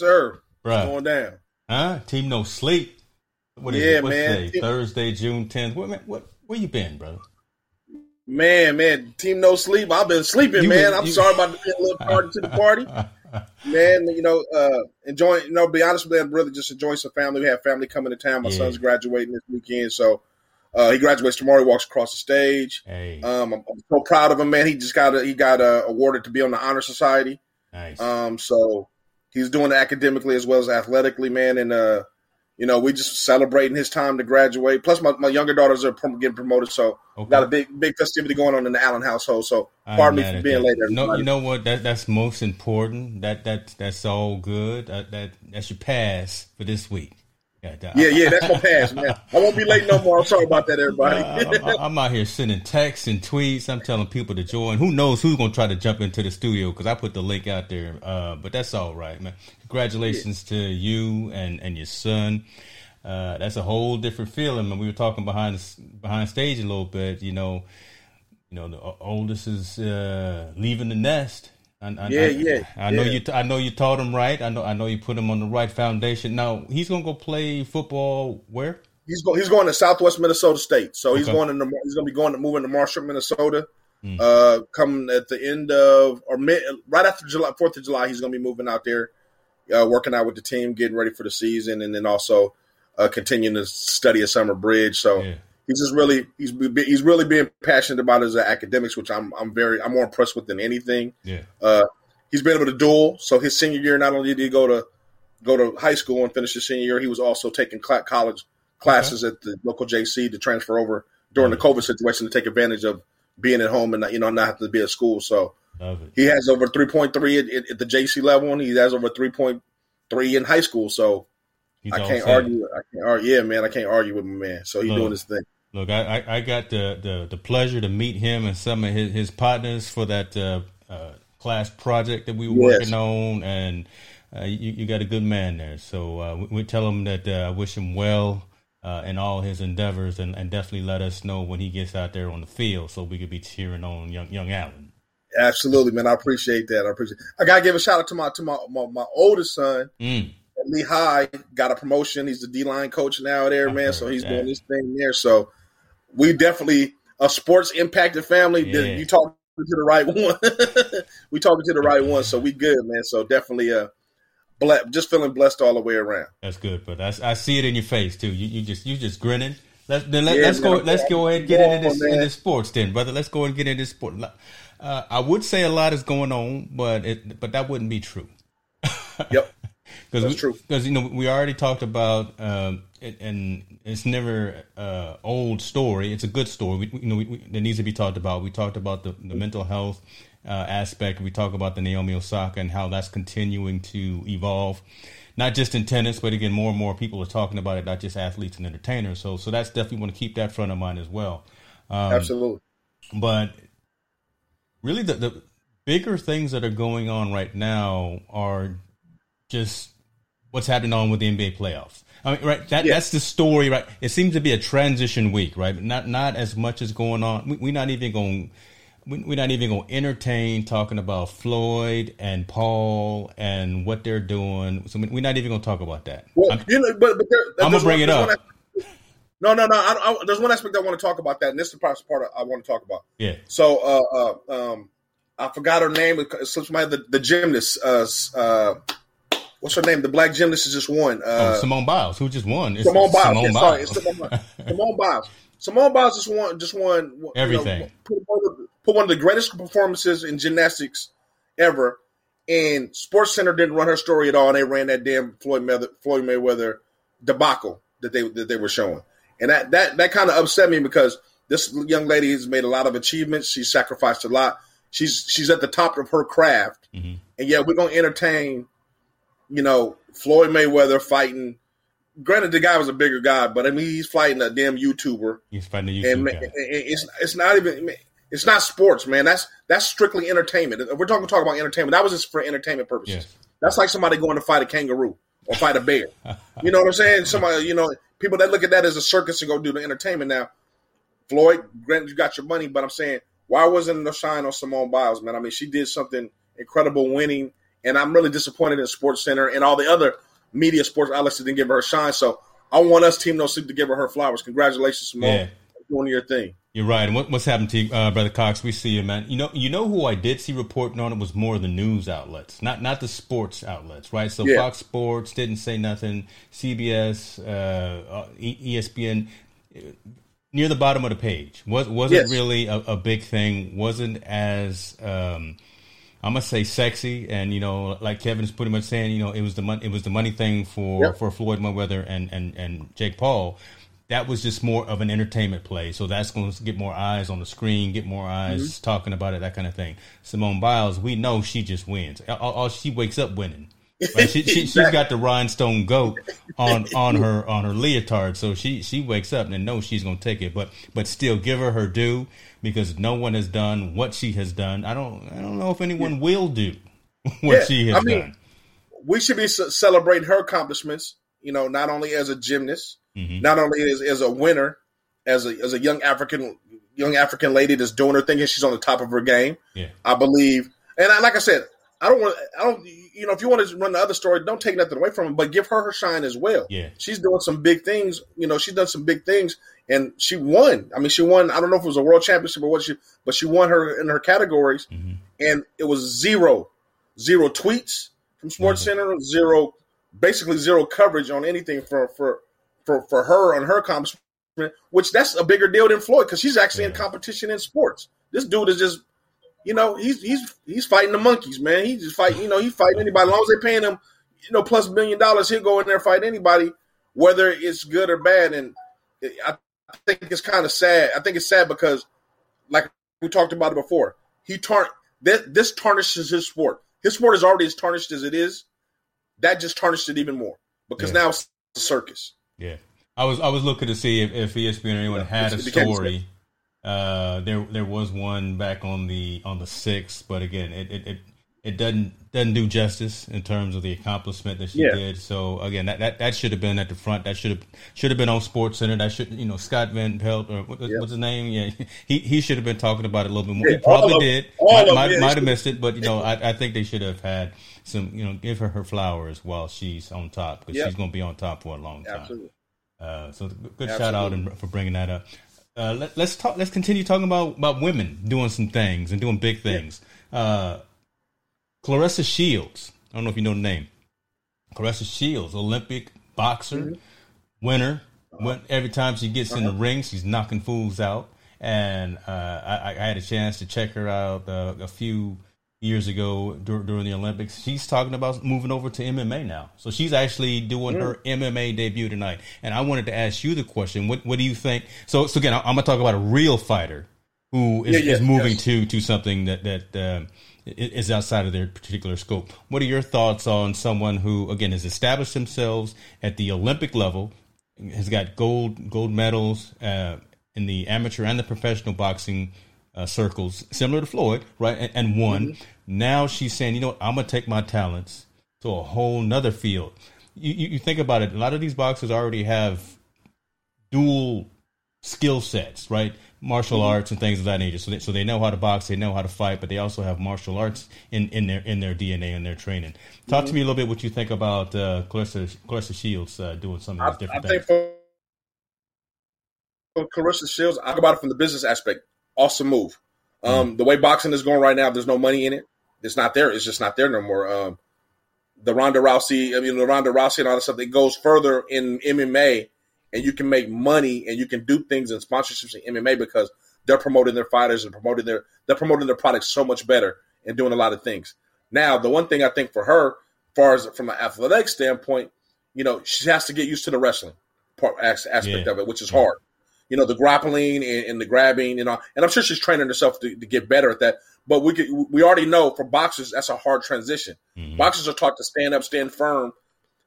Sir. Bruh. Going down. Huh? Team No Sleep. What is Yeah, it? What's man. today? Team- Thursday, June 10th. What, man, what, where you been, brother? Man, man, team no sleep. I've been sleeping, You man. been- I'm you- sorry about the little party to the party. Man, you know, uh enjoying you know, be honest with you, I'm just enjoying some family. We have family coming to town. My Yeah. son's graduating this weekend, so uh he graduates tomorrow, he walks across the stage. hey, Um I'm, I'm so proud of him, man. He just got a, he got uh, awarded to be on the honor society. nice. Um, so he's doing academically as well as athletically, man. And uh, you know, we just celebrating his time to graduate. Plus, my, my younger daughters are prom- getting promoted, so okay. got a big big festivity going on in the Allen household. So pardon me for being that. late. No, you know what? That that's most important. That that that's all good. Uh, that that's your pass for this week. Yeah, yeah, yeah, that's my pass, man. I won't be late no more. I'm sorry about that, everybody. Uh, I'm, I'm out here sending texts and tweets. I'm telling people to join. Who knows who's gonna try to jump into the studio because I put the link out there. Uh, but that's all right, man. Congratulations to you and and your son. Uh, that's a whole different feeling. Man, we were talking behind the, behind stage a little bit. You know, you know, the oldest is uh, leaving the nest. I, I, Yeah, yeah, I know yeah. you. I know you taught him right. I know. I know you put him on the right foundation. Now he's gonna go play football. Where? he's go, he's going to Southwest Minnesota State. So he's going to he's to be going to moving to Marshall, Minnesota. Hmm. Uh, coming at the end of or mid, right after July Fourth of July, he's going to be moving out there, uh, working out with the team, getting ready for the season, and then also uh, continuing to study at Summer Bridge. So Yeah. He's just really he's he's really being passionate about his academics, which I'm I'm very I'm more impressed with than anything. Yeah. Uh, he's been able to dual. So his senior year, not only did he go to go to high school and finish his senior year, he was also taking college classes at the local JC to transfer over during the COVID situation to take advantage of being at home and not, you know not have to be at school. So he has over three point three at, at, the JC level, and he has over three point three in high school. So I can't argue. I can't argue. Yeah, man, I can't argue with my man. So he's doing his thing. Look, I, I, got the, the, the pleasure to meet him and some of his, his partners for that uh, uh, class project that we were yes. working on, and uh, you, you got a good man there. So uh, we, we, tell him that uh, I wish him well uh, in all his endeavors, and, and definitely let us know when he gets out there on the field, so we could be cheering on young young Allen. Absolutely, man. I appreciate that. I appreciate. It. I gotta give a shout out to my to my my, my oldest son. Mm. Lehigh got a promotion. He's the D line coach now there, man. So he's that. doing this thing there. So we definitely a sports impacted family. Yeah. You talking to the right one. we talking to the right one. So we good, man. So definitely uh ble- just feeling blessed all the way around. That's good, but I, I see it in your face too. You, you just you just grinning. Let's then let, us go. Let's go ahead and get into this, into sports, then, brother. Let's go and get into sport. Uh, I would say a lot is going on, but it, but that wouldn't be true. yep. Because true. Because you know we already talked about, um, it, and it's never uh, old story. It's a good story. We, you know, we, we, that needs to be talked about. We talked about the, the mental health uh, aspect. We talk about the Naomi Osaka and how that's continuing to evolve, not just in tennis, but again, more and more people are talking about it, not just athletes and entertainers. So, so that's definitely want to keep that front of mind as well. Um, Absolutely. But really, the, the bigger things that are going on right now are just what's happening on with the NBA playoffs. I mean, right? That, yeah. That's the story, right? It seems to be a transition week, right? Not not as much is going on. We, are not even going. We're not even going to entertain talking about Floyd and Paul and what they're doing. So we're not even going to talk about that. Well, I'm, you know, but, but there, I'm gonna bring one, it up. no, no, no. I, I, there's one aspect I want to talk about that, and this is the part, part I want to talk about. Yeah. So, uh, uh, um, I forgot her name. It slips my the, the gymnast. Uh, uh, what's her name? The black gymnast is just won. Uh, oh, Simone Biles, who just won. It's Simone Biles. Simone yeah, Biles. Sorry, Simone, Simone Biles. Simone Biles just won. Just won everything. You know, put, one of, put, one of the greatest performances in gymnastics ever. And Sports Center didn't run her story at all. And they ran that damn Floyd Mayweather, Floyd Mayweather debacle that they that they were showing. And that that that kind of upset me because this young lady has made a lot of achievements. She sacrificed a lot. She's she's at the top of her craft. Mm-hmm. And yeah, we're gonna entertain you know, Floyd Mayweather fighting. Granted, the guy was a bigger guy, but I mean, he's fighting a damn YouTuber. He's fighting a YouTuber. And guy. it's it's not even it's not sports, man. That's that's strictly entertainment. We're talking talk about entertainment. That was just for entertainment purposes. Yes. That's like somebody going to fight a kangaroo or fight a bear. you know what I'm saying? Somebody, you know, people that look at that as a circus and go do the entertainment. Now, Floyd, granted, you got your money, but I'm saying, why wasn't the shine on Simone Biles, man? I mean, she did something incredible, winning and I'm really disappointed in Sports Center and all the other media sports outlets that didn't give her a shine. So I want us, Team No Sleep, to give her her flowers. Congratulations, Simone, yeah. doing your thing. You're right. And what, what's happened to you, uh, brother Cox? We see you, man. You know, you know who I did see reporting on it was more the news outlets, not not the sports outlets, right? So yeah. Fox Sports didn't say nothing. CBS, uh, ESPN, near the bottom of the page was wasn't yes. really a, a, big thing. wasn't as um, I'm gonna say sexy, and you know, like Kevin is pretty much saying, you know, it was the money, it was the money thing for yep. for Floyd Mayweather and and and Jake Paul. That was just more of an entertainment play, so that's going to get more eyes on the screen, get more eyes mm-hmm. talking about it, that kind of thing. Simone Biles, we know she just wins. All, all she wakes up winning. Right? She, she, has got the rhinestone goat on on her on her leotard, so she she wakes up and knows she's gonna take it. But but still, give her her due because no one has done what she has done. I don't I don't know if anyone yeah. will do what yeah, she has I mean, done. We should be celebrating her accomplishments. You know, not only as a gymnast, mm-hmm. not only as, as a winner, as a as a young African young African lady that's doing her thing and she's on the top of her game. Yeah. I believe, and I, like I said, I don't want. I don't. You know, if you want to run the other story, don't take nothing away from him, but give her her shine as well. Yeah, she's doing some big things. You know, she's done some big things, and she won. I mean, she won. I don't know if it was a world championship or what she, but she won her in her categories, mm-hmm. and it was zero, zero tweets from Sports mm-hmm. Center, zero, basically zero coverage on anything for for for for her on her accomplishment. Which that's a bigger deal than Floyd because she's actually in competition in sports. This dude is just you know, he's he's he's fighting the monkeys, man. He's just fighting, you know, he's fighting anybody. As long as they're paying him, you know, plus a million dollars, he'll go in there fight anybody, whether it's good or bad. And I think it's kind of sad. I think it's sad because, like we talked about it before, he tar- this, this tarnishes his sport. His sport is already as tarnished as it is. That just tarnished it even more because yeah. now it's a circus. Yeah, I was I was looking to see if, if ESPN or anyone had a story. Uh, there there was one back on the on the sixth, but again, it, it, it it doesn't doesn't do justice in terms of the accomplishment that she yeah. did. So again, that, that, that should have been at the front. That should have should have been on Sports Center. That should you know Scott Van Pelt or what, yeah. what's his name? Yeah, he he should have been talking about it a little bit more. Yeah, he probably of, did. Might, might, might, have missed it, but you know I, I think they should have had some you know give her her flowers while she's on top because she's going to be on top for a long time. Absolutely. Uh, so good Absolutely. shout out and for bringing that up. Uh, let, us talk. Let's continue talking about about women doing some things and doing big things. Uh, Claressa Shields. I don't know if you know the name. Claressa Shields, Olympic boxer, mm-hmm. winner. When, every time she gets uh-huh. in the uh-huh. ring, she's knocking fools out. And uh, I, I, had a chance to check her out uh, a few years ago dur- during the Olympics. She's talking about moving over to MMA now. So she's actually doing her MMA debut tonight. And I wanted to ask you the question: What What do you think? So, so again, I'm going to talk about a real fighter who is, yeah, yeah, is moving yes. to to something that that. Um, is outside of their particular scope. What are your thoughts on someone who, again, has established themselves at the Olympic level, has got gold gold medals uh, in the amateur and the professional boxing uh, circles, similar to Floyd, right? And, and won. Mm-hmm. Now she's saying, you know, what? I'm gonna take my talents to a whole nother field. You, you, you think about it. A lot of these boxers already have dual skill sets, right? martial mm-hmm. arts and things of that nature. So they, so they know how to box, they know how to fight, but they also have martial arts in, in their in their DNA and their training. Talk mm-hmm. to me a little bit what you think about uh, Claressa, Claressa Shields uh, doing some of these different I, I things. Think for, for Claressa Shields, I talk about it from the business aspect. Awesome move. Um, mm-hmm. The way boxing is going right now, there's no money in it. It's not there. It's just not there no more. Um, the Ronda Rousey, I mean, the Ronda Rousey and all that stuff, it goes further in MMA and you can make money and you can do things in sponsorships in MMA because they're promoting their fighters and promoting their they're promoting their products so much better and doing a lot of things. Now, the one thing I think for her, far as from an athletic standpoint, you know, she has to get used to the wrestling part aspect yeah. of it, which is hard. You know, the grappling and, and, the grabbing and all, and I'm sure she's training herself to, to get better at that. But we could, we already know for boxers that's a hard transition. Mm-hmm. Boxers are taught to stand up, stand firm.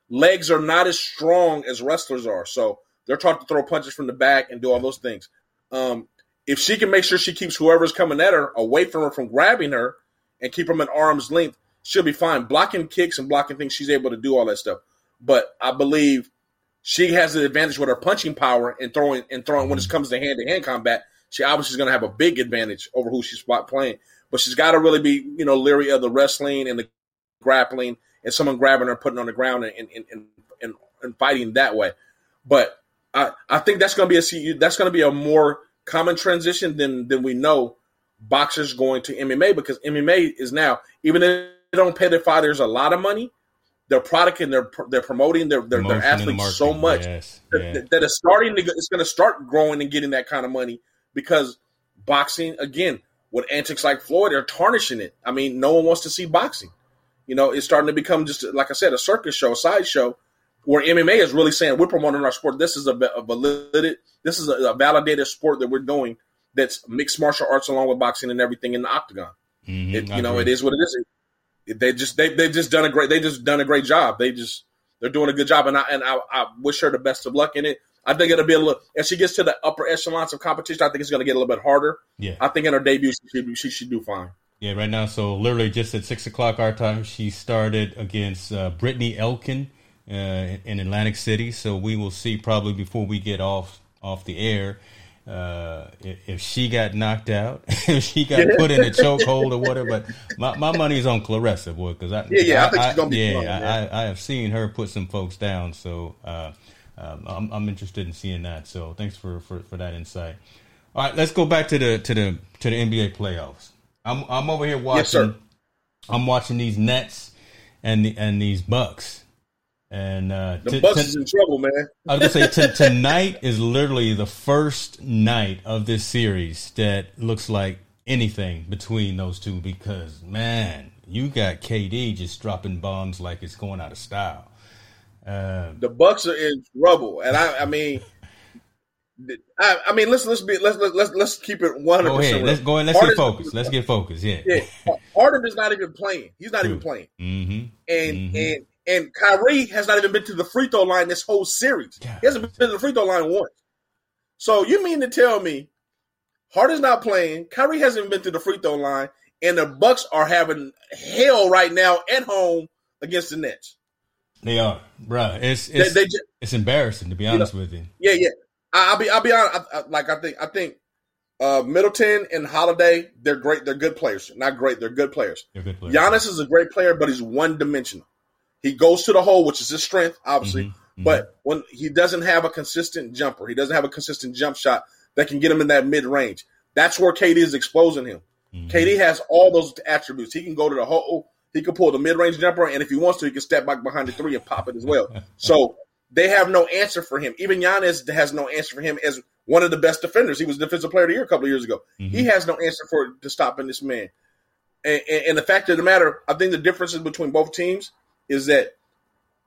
Legs are not as strong as wrestlers are, so they're taught to throw punches from the back and do all those things. Um, if she can make sure she keeps whoever's coming at her away from her from grabbing her and keep them at arm's length, she'll be fine. Blocking kicks and blocking things, she's able to do all that stuff. But I believe she has the advantage with her punching power and throwing and throwing when it comes to hand to hand combat. She obviously is going to have a big advantage over who she's playing. But she's got to really be, you know, leery of the wrestling and the grappling and someone grabbing her, putting her on the ground, and and, and, and, and fighting that way. But I, I think that's going to be a that's going to be a more common transition than than we know boxers going to MMA because MMA is now even if they don't pay their fighters a lot of money, their product and they're they're promoting their their, their athletes so much yes, yeah. that, that it's starting to it's going to start growing and getting that kind of money because boxing again with antics like Floyd they're tarnishing it. I mean, no one wants to see boxing. You know, it's starting to become just like I said, a circus show, a sideshow where MMA is really saying we're promoting our sport. This is a, a valid, this is a, a, validated sport that we're doing. That's mixed martial arts along with boxing and everything in the octagon. Mm-hmm, it, you know, it is what it is. They just they they just done a great they just done a great job. They just they're doing a good job, and I and I, I wish her the best of luck in it. I think it'll be a little as she gets to the upper echelons of competition. I think it's going to get a little bit harder. Yeah, I think in her debut she should, she should do fine. Yeah, right now. So literally just at six o'clock our time, she started against uh, Brittney Elkin uh, in Atlantic City. So we will see probably before we get off off the air uh, if, she got knocked out, if she got put in a chokehold or whatever. But my, my money's on Claressa, boy, because I yeah yeah I, I think she's gonna be yeah fun, I, I, have seen her put some folks down. So uh, um, I'm, I'm interested in seeing that. So thanks for, for, for that insight. All right, let's go back to the to the to the NBA playoffs. I'm I'm over here watching. Yes, I'm watching these Nets and the, and these Bucks and uh, the t- Bucks t- is in trouble, man. I was gonna say t- tonight is literally the first night of this series that looks like anything between those two because man, you got KD just dropping bombs like it's going out of style. Uh, the Bucks are in trouble, and I, I mean. I, I, mean, let's let's be let's let's let's keep it one hundred percent. Let's go and let's Harden, get focused. Let's get focused. Yeah, yeah. Harden is not even playing. He's not True. even playing. Mm-hmm. And mm-hmm. and And Kyrie has not even been to the free throw line this whole series. God. He hasn't been to the free throw line once. So you mean to tell me Harden's not playing, Kyrie hasn't been to the free throw line, and the Bucks are having hell right now at home against the Nets. They are, bruh. It's it's, they ju- it's embarrassing to be honest with you. yeah, yeah. I, I'll be, I'll be honest. I, I, like I think, I think uh, Middleton and Holiday, they're great. They're good players. Not great. They're good players. They're good players. Giannis is a great player, but he's one dimensional. He goes to the hole, which is his strength, obviously. Mhm, mhm. But when he doesn't have a consistent jumper, he doesn't have a consistent jump shot that can get him in that mid range. That's where KD is exposing him. Mhm. KD has all those attributes. He can go to the hole. He can pull the mid range jumper, and if he wants to, he can step back behind the three and pop it as well. So they have no answer for him. Even Giannis has no answer for him as one of the best defenders. He was defensive player of the year a couple of years ago. Mhm. He has no answer for to stopping this man. And, and, and the fact of the matter, I think the differences between both teams is that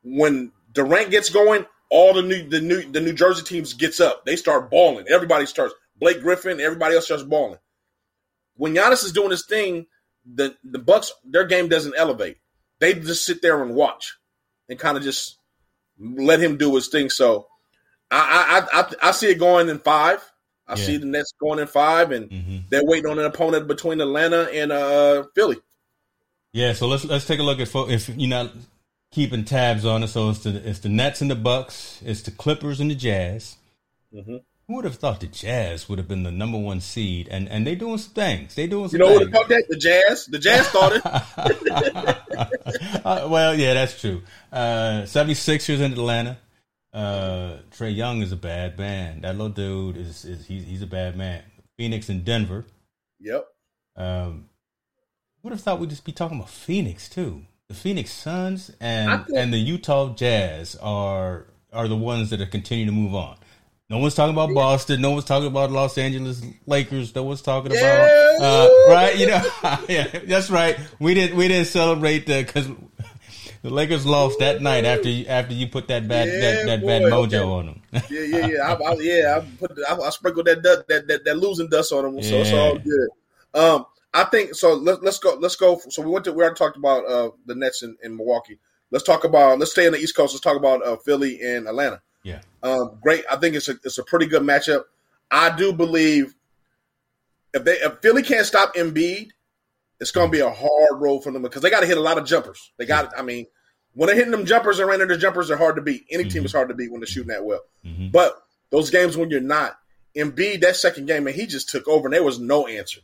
when Durant gets going, all the new the new the New Jersey teams gets up. They start balling. Everybody starts. Blake Griffin, everybody else starts balling. When Giannis is doing his thing, the the Bucks their game doesn't elevate. They just sit there and watch and kind of just let him do his thing. So I I I, I see it going in five. I Yeah. see the Nets going in five, and Mhm. they're waiting on an opponent between Atlanta and uh, Philly. Yeah, so let's let's take a look at fo- if you're not keeping tabs on it. So it's the it's the Nets and the Bucks. It's the Clippers and the Jazz. Mhm. Who would have thought the Jazz would have been the number one seed? And and they doing some things. They doing some. You know who things. thought that? The Jazz. The Jazz it. uh, well, yeah, that's true. Uh, 76ers in Atlanta. Uh, Trae Young is a bad man. That little dude is, is he's, he's a bad man. Phoenix and Denver. Yep. Um, would have thought we'd just be talking about Phoenix too. The Phoenix Suns and think- and the Utah Jazz are are the ones that are continuing to move on. No one's talking about Boston. No one's talking about Los Angeles Lakers. No one's talking about uh, right. You know, yeah, that's right. We didn't we didn't celebrate because the Lakers lost that night after you, after you put that bad Yeah, that, that bad mojo okay. on them. Yeah, yeah, yeah. I, I, yeah, I put I, I sprinkled that, dust, that that that losing dust on them, so it's all good. Um, I think so. Let, let's go. Let's go. So we went to. We already talked about uh, the Nets in, in Milwaukee. Let's talk about. Let's stay in the East Coast. Let's talk about uh, Philly and Atlanta. yeah, Um, great. I think it's a it's a pretty good matchup. I do believe if they if Philly can't stop Embiid, it's going to be a hard road for them because they got to hit a lot of jumpers. They got. I mean, when they're hitting them jumpers and running the jumpers, they're hard to beat. Any team Mhm. is hard to beat when they're shooting that well. Mhm. But those games when you're not Embiid, that second game, and he just took over and there was no answer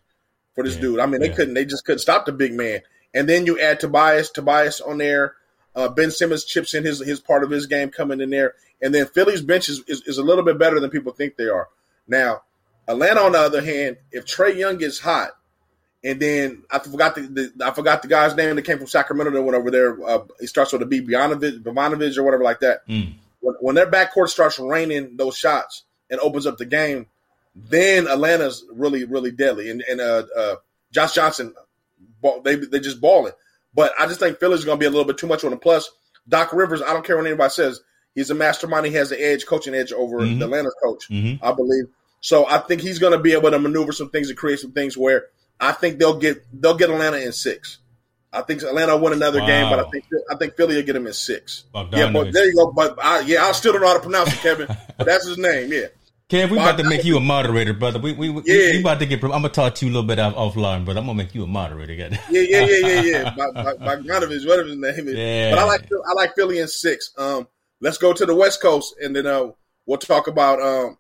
for this Yeah. dude. I mean, they Yeah. couldn't. They just couldn't stop the big man. And then you add Tobias, Tobias on there. Uh, ben Simmons chips in his his part of his game coming in there, and then Philly's bench is, is, is a little bit better than people think they are. Now, Atlanta, on the other hand, if Trae Young gets hot, and then I forgot the, the I forgot the guy's name that came from Sacramento that went over there. Uh, he starts with a B, Bogdanovich, Bogdanovich or whatever like that. Mm. When, when their backcourt starts raining those shots and opens up the game, then Atlanta's really really deadly. And and uh, uh, Josh Johnson, ball, they they just balling. But I just think Philly's going to be a little bit too much on the plus. Doc Rivers, I don't care what anybody says, he's a mastermind. He has the edge, coaching edge over Mhm. the Atlanta coach, Mhm. I believe. So I think he's going to be able to maneuver some things and create some things where I think they'll get they'll get Atlanta in six. I think Atlanta will win another game, but I think I think Philly will get him in six. Yeah, but there you go. But I, yeah, I still don't know how to pronounce it, Kevin. but that's his name. Yeah. Kev, we about to make you a moderator, brother. We we, we, Yeah. we about to get. I'm gonna talk to you a little bit off, offline, but I'm gonna make you a moderator. Got Yeah, yeah, yeah, yeah, yeah. Bogdanovich, whatever his name is. Yeah. But I like I like Philly in six. Um, let's go to the West Coast, and then uh, we'll talk about um,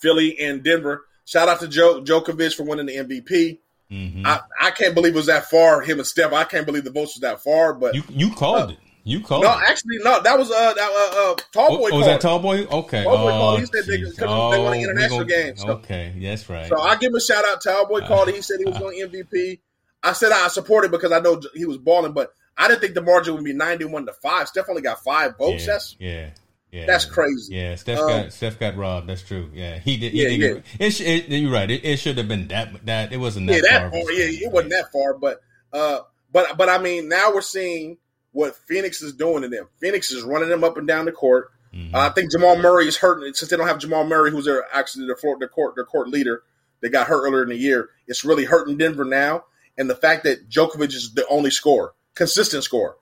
Philly and Denver. Shout out to Joe Djokovic for winning the MVP. hmm I, I can't believe it was that far. Him and Steph. I can't believe the votes was that far. But You you called it. You called no, actually, no. That was uh, that, uh, uh Tall Oh, Boy. oh, was that. Tall Boy? Okay. Tall Boy oh, called. He said they- because they want Oh, an international gon- game, so- Okay, that's right. So I give him a shout out. Tall Boy called it. He said he was going MVP. I said I supported because I know he was balling, but I didn't think the margin would be ninety-one to five. Steph only got five votes. yeah, That's yeah, yeah. that's crazy. Yeah, Steph Um, got Steph got robbed. That's true. Yeah, he did. He Yeah, did yeah. It, it, you're right. It, it should have been that. That it wasn't that yeah, that far. far. Yeah, it wasn't that far, but uh, but but I mean, now we're seeing what Phoenix is doing to them. Phoenix is running them up and down the court. Mhm. Uh, I think Jamal Murray is hurting since they don't have Jamal Murray, who's their actually their, floor, their court their court leader. They got hurt earlier in the year. It's really hurting Denver now, and the fact that Djokovic is the only scorer, consistent scorer.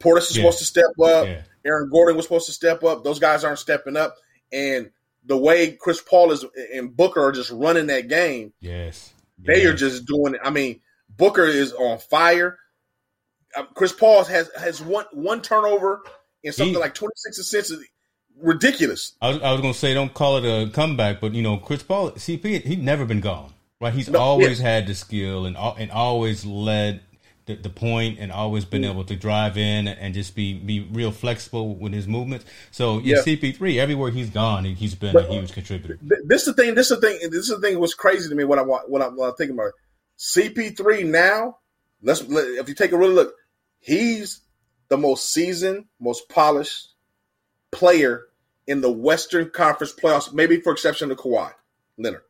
Portis is Yeah. supposed to step up. Yeah. Aaron Gordon was supposed to step up. Those guys aren't stepping up, and the way Chris Paul is and Booker are just running that game, Yes. they Yeah. are just doing it. I mean, Booker is on fire. Um, Chris Paul has has one one turnover and something He- like twenty six assists. Ridiculous. I was, I was going to say, don't call it a comeback, but you know, Chris Paul, CP, he's never been gone, right? He's No, always had the skill and and always led the, the point and always been Mm. able to drive in and just be be real flexible with his movements. So yeah, Yeah. CP3, everywhere he's gone, he- he's been But- a huge contributor. This is the thing. This is the thing. This is the thing. What's crazy to me when I when I'm, when I'm thinking about. CP3 now. Let's let, if you take a really look, he's the most seasoned, most polished player in the Western Conference playoffs, maybe for exception of Kawhi Leonard.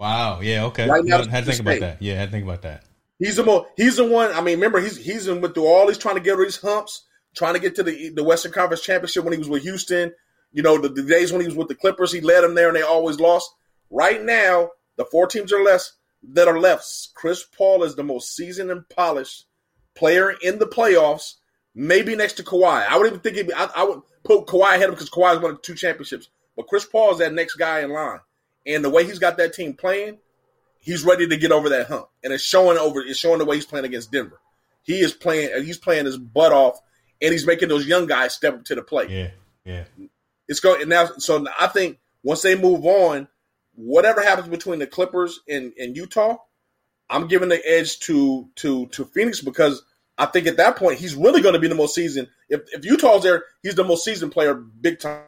Wow. Yeah. Okay. Right now, I had to think about that. Yeah, I had to think about that. He's the most. He's the one. I mean, remember he's he's in went through all. He's trying to get of these humps, trying to get to the the Western Conference championship when he was with Houston. You know, the, the days when he was with the Clippers, he led them there, and they always lost. Right now, the four teams are less that are left. Chris Paul is the most seasoned and polished player in the playoffs, maybe next to Kawhi. I would even think he'd be, I, I would put Kawhi ahead of him because Kawhi's won two championships. But Chris Paul is that next guy in line, and the way he's got that team playing, he's ready to get over that hump, and it's showing over. It's showing the way he's playing against Denver. He is playing. He's playing his butt off, and he's making those young guys step up to the plate. Yeah. Yeah. It's going now. So I think once they move on, whatever happens between the Clippers and, and Utah, I'm giving the edge to to to Phoenix because I think at that point he's really going to be the most seasoned. If if Utah's there, he's the most seasoned player, big time.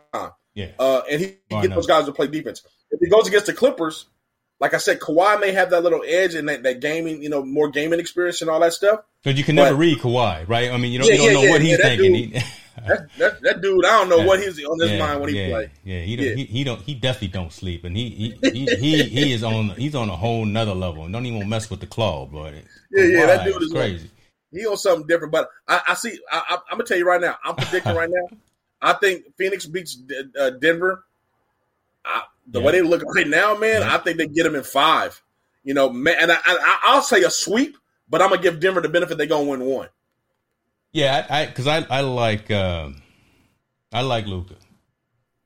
Yeah. Uh, and he, Oh, get those guys to play defense. If he goes against the Clippers, like I said, Kawhi may have that little edge and that, that gaming, you know, more gaming experience and all that stuff. Because you can never But- read Kawhi, right? I mean, you don't, Yeah, you don't know yeah, what he's that thinking. dude- That, that, that dude, I don't know what he's on his yeah, mind when he yeah, play. Yeah, he, don't, he he don't he definitely don't sleep, and he he he, he, he is on he's on a whole nother level. And don't even mess with the claw, boy. Yeah, yeah, that dude is crazy. He on something different. But I, I see. I, I, I'm gonna tell you right now. I'm predicting right now. I think Phoenix beats uh, Denver. I, the Yeah. way they look right now, man, Yeah. I think they get them in five. You know, man, and I, I, I'll say a sweep, but I'm gonna give Denver the benefit they're gonna win one. Yeah, I because I, I like um, I like Luka,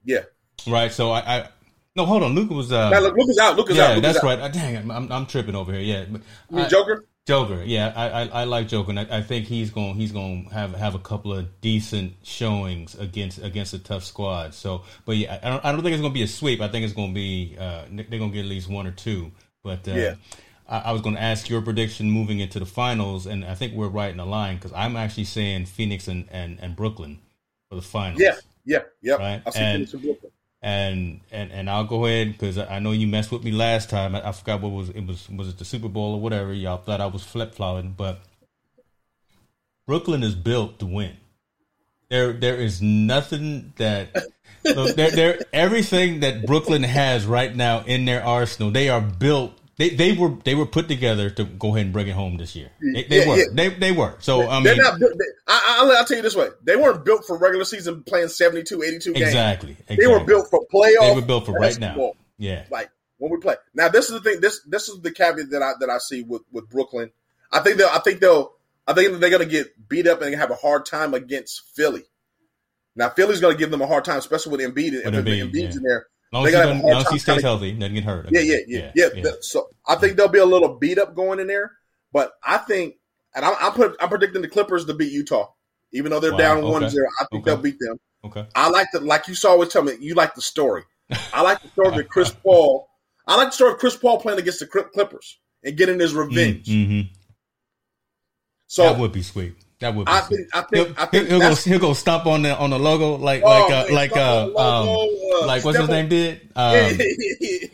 Yeah. right? So I, I no hold on, Luka was uh, now look, Luka's out. Luka's yeah, out. Luka's that's out. right. Uh, dang, it, I'm I'm tripping over here. Yeah, but You mean I- Joker. Joker, yeah, I, I, I like Joker. And I, I think he's going he's going to have have a couple of decent showings against against a tough squad. So, but yeah, I don't, I don't think it's going to be a sweep. I think it's going to be uh, they're going to get at least one or two. But uh, Yeah. I, I was going to ask your prediction moving into the finals, and I think we're right in the line because I'm actually saying Phoenix and, and, and Brooklyn for the finals. Yeah. Yeah. Yep. Right, I see and- Phoenix and Brooklyn. And and and I'll go ahead because I know you messed with me last time. I, I forgot what was it was was it the Super Bowl or whatever. Y'all thought I was flip flopping, but Brooklyn is built to win. There there is nothing that look there there everything that Brooklyn has right now in their arsenal. They are built. They, they were they were put together to go ahead and bring it home this year. They, they Yeah, were yeah. they they were. So I They're mean not. They, I, I, I'll tell you this way: they weren't built for regular season playing 72, 82 games. exactly, exactly. They were built for playoff. They were built for right now. Yeah. like when we play. Now this is the thing. This this is the caveat that I that I see with with Brooklyn. I think they'll. I think they'll. I think they're going to get beat up and have a hard time against Philly. Now Philly's going to give them a hard time, especially with Embiid. With Embiid, Embiid's yeah. in there, Long They as, he, gotta doesn't- have a hard long as he stays healthy, doesn't get hurt. yeah, yeah, yeah, yeah. So I think there'll be a little beat up going in there, but I think, and I'm I'm, put, I'm predicting the Clippers to beat Utah, even though they're down one zero. I think they'll beat them. Okay. I like the like you saw always tell me you like the story. I like the story of Chris Paul. I like the story of Chris Paul playing against the Clippers and getting his revenge. Mm-hmm. So that would be sweet. That would be I sweet. think I He'll, I think he'll, go, he'll go stomp on the on the logo like Oh, like uh, like uh, on the um uh, like what's his name did um, yeah,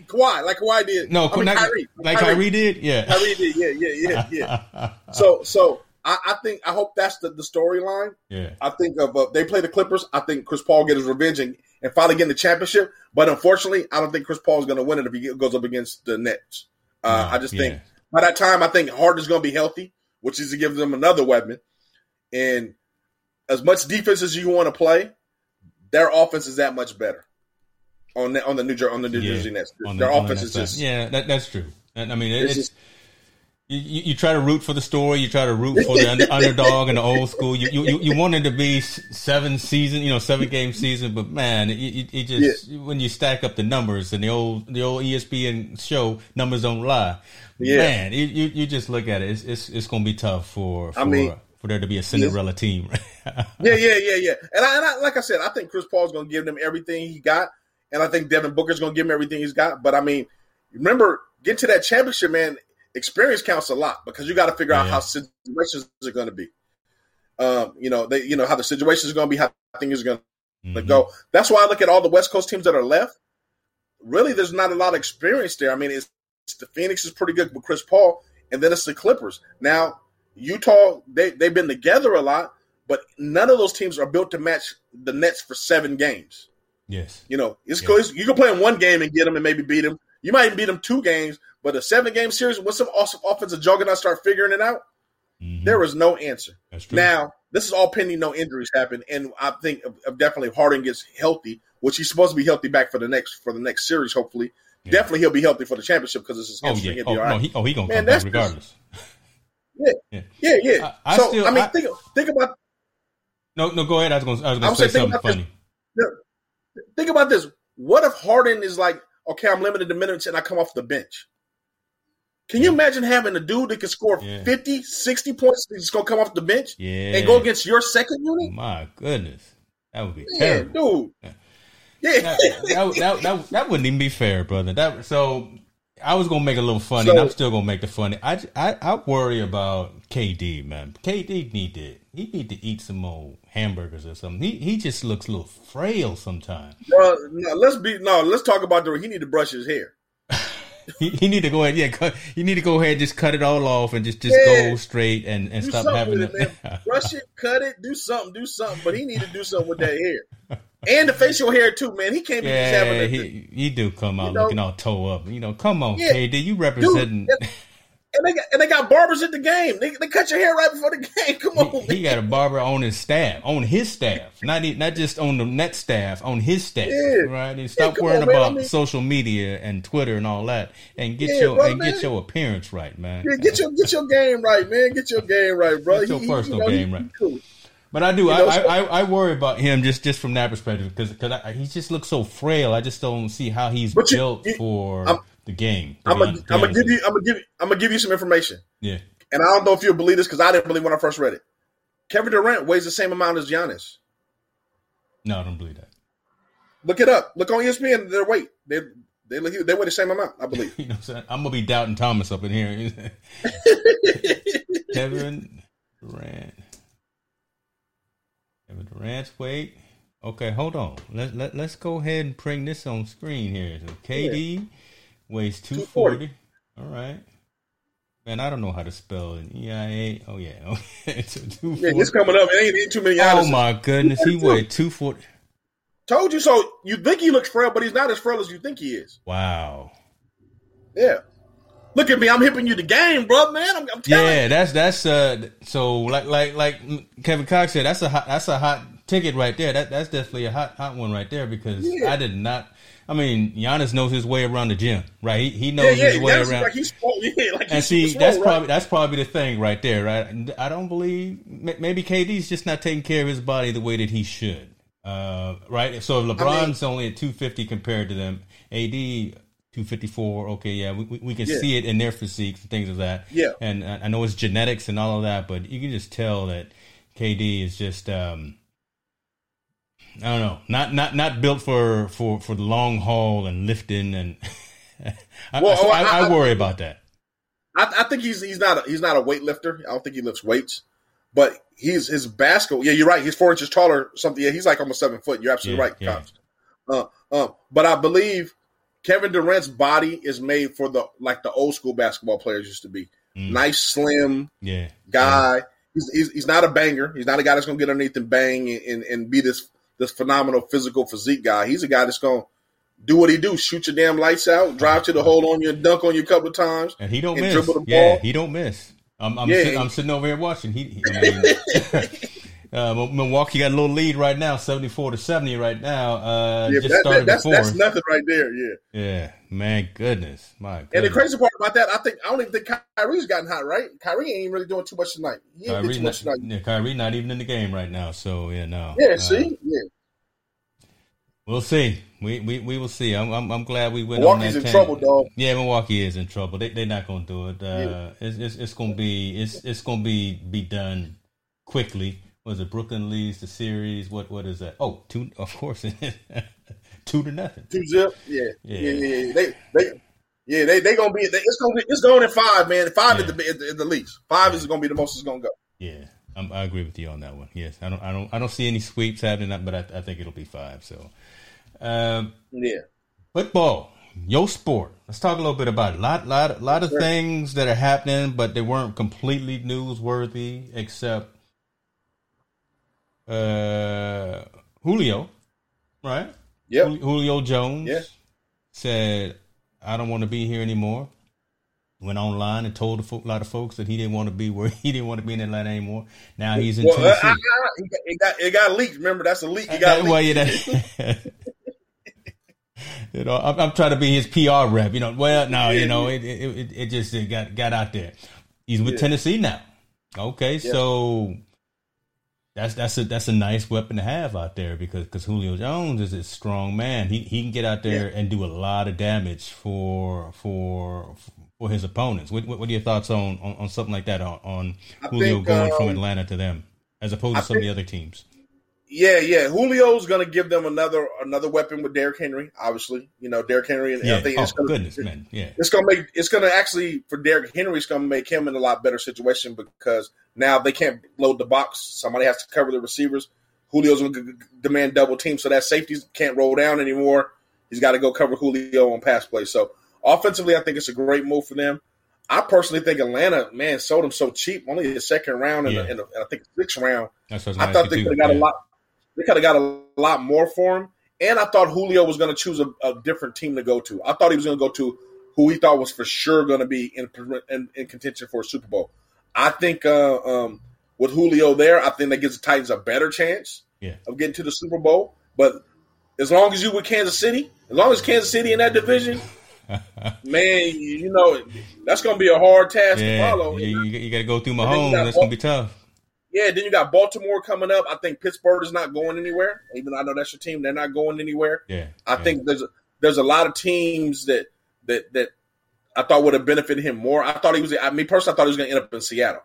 Kawhi like Kawhi did. no I mean, not, Kyrie, like Kyrie did yeah Kyrie did. Yeah, yeah, yeah, yeah. so so I, I think I hope that's the, the storyline. yeah I think of uh, they play the Clippers. I think Chris Paul get his revenge and, and finally get the championship. But unfortunately, I don't think Chris Paul is going to win it if he goes up against the Nets. Uh, No, I just think by that time, I think Harden's going to be healthy, which is to give them another weapon. And as much defense as you want to play, their offense is that much better on the, on the New Jersey on the New Yeah. Jersey Nets. Their the offense next is just yeah that, that's true and I mean it, It's it's, just- You, you, try to root for the story. You try to root for the underdog and the old school. You, you you wanted to be seven season, you know, seven game season, but man, it, it just yeah. when you stack up the numbers and the old the old ESPN show numbers don't lie. Yeah. Man, you, you, you just look at it. It's it's, it's going to be tough for, for I mean, for there to be a Cinderella team. yeah, yeah, yeah, yeah. And I, and I, like I said, I think Chris Paul's going to give them everything he got, and I think Devin Booker's going to give him everything he's got. But I mean, remember, get to that championship, man experience counts a lot because you got to figure yeah. out how situations are going to be. Um, you know, they, you know how the situation is going to be, how things are going to mm-hmm. go. That's why I look at all the West Coast teams that are left. Really, there's not a lot of experience there. I mean, it's, it's the Phoenix is pretty good with Chris Paul, and then it's the Clippers. Now, Utah, they they've been together a lot, but none of those teams are built to match the Nets for seven games. Yes, you know, it's cool. You can play in one game and get them and maybe beat them. You might even beat them two games, but a seven game series, when some awesome offensive juggernaut start figuring it out, mm-hmm. there is no answer. Now, this is all pending no injuries happen, and I think definitely if Harden gets healthy, which he's supposed to be healthy back for the next for the next series, hopefully. Yeah. Definitely, he'll be healthy for the championship because it's his oh, yeah. Oh, no, he, oh, he gonna Man, come back regardless. yeah, yeah, yeah, yeah. I, I so still, I mean, I, think think about. No, no, go ahead. I was going. I was going to say something funny. This. Think about this. What if Harden is like, okay, I'm limited to minutes and I come off the bench? Can you imagine having a dude that can score yeah. 50, 60 points that's going to come off the bench yeah. and go against your second unit? Oh my goodness. That would be terrible. dude. Yeah. That, that, that, that, that, wouldn't even be fair, brother. That So I was going to make it a little funny, so, and I'm still going to make the funny. I, I, I worry about KD, man. KD need to, he need to eat some more hamburgers or something. He he just looks a little frail sometimes. Well, no, let's be no. Let's talk about the. He need to brush his hair he, need to go ahead. Yeah, cut, you need to go ahead, and just cut it all off, and just just yeah. go straight and, and stop having it. Man. Brush it, cut it, do something, do something. But he need to do something with that hair and the facial hair too, man. He can't be yeah, just having. He, he do come out you know? looking all toe up. You know, come on, yeah. KD, you representing. Dude, and they got and they got barbers at the game. They, they cut your hair right before the game. Come on, he, he got a barber on his staff, on his staff, not not just on the net staff, on his staff. Yeah. Right, and stop yeah, worrying on, about I mean, social media and Twitter and all that, and get yeah, your bro, and man. get your appearance right, man. Yeah, get your get your game right, man. Get your game right, bro. Get your he, personal you know, game right. Cool. But I do. You know, I, I, I worry about him just, just from that perspective because because he just looks so frail. I just don't see how he's built you, for. I'm, the game. I'm gonna give you. I'm gonna give. You, I'm gonna give you some information. Yeah. And I don't know if you'll believe this because I didn't believe when I first read it. Kevin Durant weighs the same amount as Giannis. No, I don't believe that. Look it up. Look on ESPN. Their weight. They they they weigh the same amount. I believe. you know, what I'm, I'm gonna be doubting Thomas up in here. Kevin Durant. Kevin Durant's weight. Okay, hold on. Let, let, let's go ahead and bring this on screen here. So KD yeah. Weighs 240. All right. Man, I don't know how to spell it. EIA. Oh, yeah. Okay. so yeah, it's coming up. It ain't, ain't too many hours. Oh, my goodness. He weighed 240. Told you so. You think he looks frail, but he's not as frail as you think he is. Wow. Yeah. Look at me. I'm hipping you the game, bro, man. I'm, I'm Yeah, that's that's uh. So like like like Kevin Cox said, that's a hot, that's a hot ticket right there. That that's definitely a hot hot one right there because yeah. I did not I mean, Giannis knows his way around the gym, right? He, he knows yeah, yeah, his way around. Like he's, yeah, like and see, that's right? probably that's probably the thing right there, right? I don't believe maybe KD's just not taking care of his body the way that he should, uh, right? So if LeBron's I mean, only at two fifty compared to them, AD 254 okay yeah we, we can yeah. see it in their physiques and things of that yeah and i know it's genetics and all of that but you can just tell that kd is just um I don't know, not not not built for for for the long haul and lifting, and I, well, I, I, I, worry about that. I, think he's he's not a, he's not a weightlifter. I don't think he lifts weights, but he's his basketball. Yeah, you're right. He's four inches taller. Something. Yeah, he's like almost seven foot. You're absolutely yeah, right, yeah. Uh, uh, but I believe Kevin Durant's body is made for the like the old school basketball players used to be. Mm. Nice, slim, yeah, guy. Yeah. He's, he's, he's not a banger. He's not a guy that's gonna get underneath and bang and, and, and be this this phenomenal physical physique guy. He's a guy that's going to do what he do, shoot your damn lights out, drive to the hole on you, and dunk on you a couple of times, and he don't and miss. Yeah, he don't miss. I'm, I'm, yeah, sitting, I'm, sitting, over here watching. He, he I mean, Uh, Milwaukee got a little lead right now, seventy-four to seventy right now. Uh, yeah, just that, started that, that's, that's nothing right there. Yeah. Yeah, man, goodness, my. Goodness. And the crazy part about that, I think I don't even think Kyrie's gotten hot, right? Kyrie ain't really doing too much tonight. He ain't Kyrie too much not, tonight. yeah, Kyrie not even in the game right now. So yeah, no. Yeah, Uh, see, yeah. We'll see. We we, we will see. I'm, I'm I'm glad we went. on Milwaukee's in trouble, dog. Yeah, Milwaukee is in trouble. They they're not gonna do it. Uh, it's, it's it's gonna be it's it's gonna be be done quickly. Was it Brooklyn leads the series? What what is that? Oh, two of course, two to nothing. Two zip. Yeah, Yeah. yeah, yeah. yeah. They they. Yeah, they they gonna be. They, it's gonna be. It's going in five, man. Five Yeah. at, the, at, the, at the least. Five is gonna be the most it's gonna go. Yeah, I'm, I agree with you on that one. Yes, I don't I don't I don't see any sweeps happening, but I, I think it'll be five. So, um, Yeah. Football, your sport. Let's talk a little bit about it. Lot, lot, lot of things that are happening, but they weren't completely newsworthy, except uh, Julio, right? Yeah. Julio Jones Yeah. said, "I don't want to be here anymore." Went online and told a lot of folks that he didn't want to be where he didn't want to be in Atlanta anymore. Now he's in Well, uh, Tennessee. I- I- it, got, it got leaked. Remember, that's a leak. It got well, leaked. yeah, that- you know, I'm, I'm trying to be his PR rep. You know, well, no, you know, it it, it, it just it got got out there. He's with Yeah. Tennessee now. Okay, so that's that's a that's a nice weapon to have out there because because Julio Jones is a strong man. He he can get out there and do a lot of damage for for for his opponents. What what, are your thoughts on, on, on something like that on, on Julio think, going from um, Atlanta to them as opposed to I some of the other teams? Yeah, yeah. Julio's gonna give them another another weapon with Derrick Henry. Obviously, you know Derrick Henry, and Yeah. I think Oh it's gonna, goodness, man. Yeah. It's gonna make it's gonna actually for Derrick Henry. It's gonna make him in a lot better situation because now they can't load the box. Somebody has to cover the receivers. Julio's gonna g- g- demand double team, so that safeties can't roll down anymore. He's got to go cover Julio on pass play. So offensively, I think it's a great move for them. I personally think Atlanta, man, sold him so cheap, only the second round and, Yeah. the, and, the, and I think the sixth round. That's I thought they could have got Yeah. a lot. They could have got a lot more for him, and I thought Julio was going to choose a, a different team to go to. I thought he was going to go to who he thought was for sure going to be in, in in contention for a Super Bowl. I think uh, um, with Julio there, I think that gives the Titans a better chance Yeah. of getting to the Super Bowl. But as long as you with Kansas City, as long as Kansas City in that division, man, you, know that's going to be a hard task to follow. you, you, you got to go through Mahomes. That's gonna be tough. Yeah, then you got Baltimore coming up. I think Pittsburgh is not going anywhere. Even though I know that's your team, they're not going anywhere. Yeah, I yeah. think there's a, there's a lot of teams that that that I thought would have benefited him more. I thought he was. I mean, personally, I thought he was going to end up in Seattle.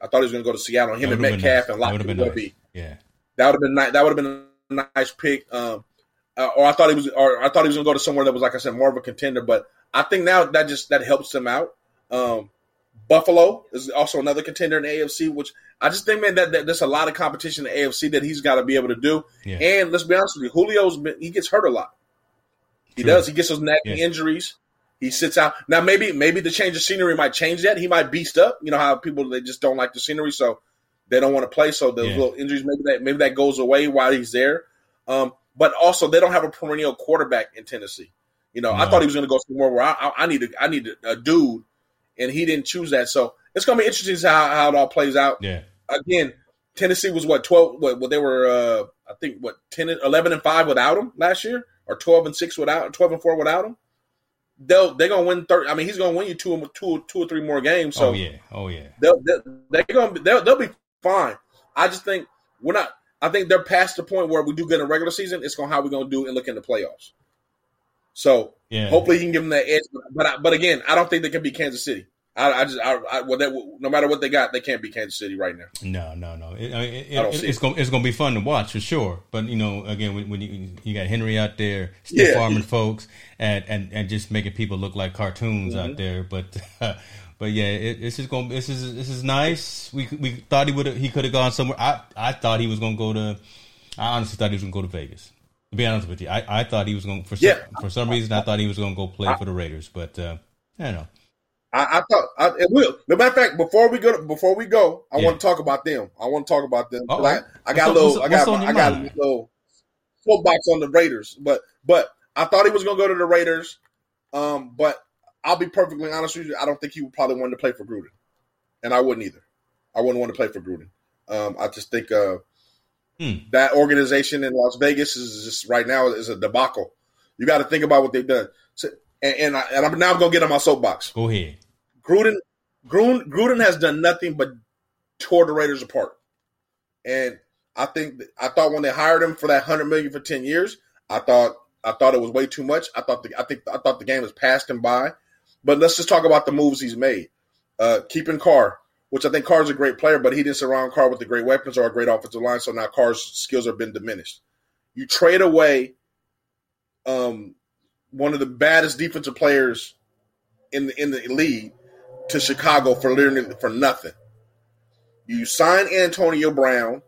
I thought he was going to go to Seattle. And him and Metcalf nice. and Lockett been would nice. be. Yeah, That would have been nice. That would have been a nice pick. Um, uh, or I thought he was, or I thought he was going to go to somewhere that was, like I said, more of a contender. But I think now that just that helps him out. Um, Buffalo is also another contender in the AFC, which I just think, man, that, that there's a lot of competition in the AFC that he's got to be able to do. yeah. And let's be honest with you, Julio's been, he gets hurt a lot. He True. does. He gets those nagging Yes. injuries. He sits out. Now maybe maybe the change of scenery might change that. He might beast up. You know how people they just don't like the scenery, so they don't want to play. So those Yeah. little injuries, maybe that maybe that goes away while he's there. Um, but also they don't have a perennial quarterback in Tennessee. You know, I thought he was going to go somewhere where I, I, I need a, I need a, a dude, and he didn't choose that. So it's going to be interesting to see how, how it all plays out yeah. again, Tennessee was what twelve? What, what they were? Uh, I think what 10, and- 11 and five without him last year, or twelve and six without, twelve and four without him. They'll they're gonna win. Third, I mean, he's gonna win you two, two, two or three more games. So oh yeah. Oh yeah. they'll, they'll they're gonna be, they'll, they'll be fine. I just think we're not. I think they're past the point where we do good in regular season. It's gonna how we're gonna do and look in the playoffs. So Yeah. hopefully he can give them that edge. But I, but again, I don't think they can be Kansas City. I, I just I, I well, that, no matter what they got, they can't be Kansas City right now. No, no, no. It, it, I don't it- see it's it. going it's going to be fun to watch for sure. But you know, again, when, when you you got Henry out there, stiff Yeah. arming folks, and, and and just making people look like cartoons Mm-hmm. out there. But but yeah, it, it's just going. This is this is nice. We we thought he would he could have gone somewhere. I I thought he was going to go to. I honestly thought he was going to go to Vegas. To be honest with you, I, I thought he was going for some, Yeah. for some reason. I thought he was going to go play for the Raiders, but uh, I don't know. I, I thought I, it will. No matter of fact, before we go, before we go, I Yeah. want to talk about them. I want to talk about them. I, I got a What's on- little, I got, I got mind? a little soapbox on the Raiders, but but I thought he was going to go to the Raiders. Um, but I'll be perfectly honest with you. I don't think he would probably want to play for Gruden, and I wouldn't either. I wouldn't want to play for Gruden. Um, I just think uh, Hmm. That organization in Las Vegas is just right now is a debacle. You got to think about what they've done. So, and, and, I, I'm now gonna get on my soapbox. Go ahead. Gruden, Gruden, Gruden has done nothing but tore the Raiders apart. And I think I thought when they hired him for that hundred million for ten years, I thought I thought it was way too much. I thought the, I think I thought the game was passed him by. But let's just talk about the moves he's made. Uh, keeping Carr, which I think Carr's a great player, but he didn't surround Carr with the great weapons or a great offensive line, so now Carr's skills have been diminished. You trade away um, one of the baddest defensive players in the in the league to Chicago for literally for nothing. You sign Antonio Brown,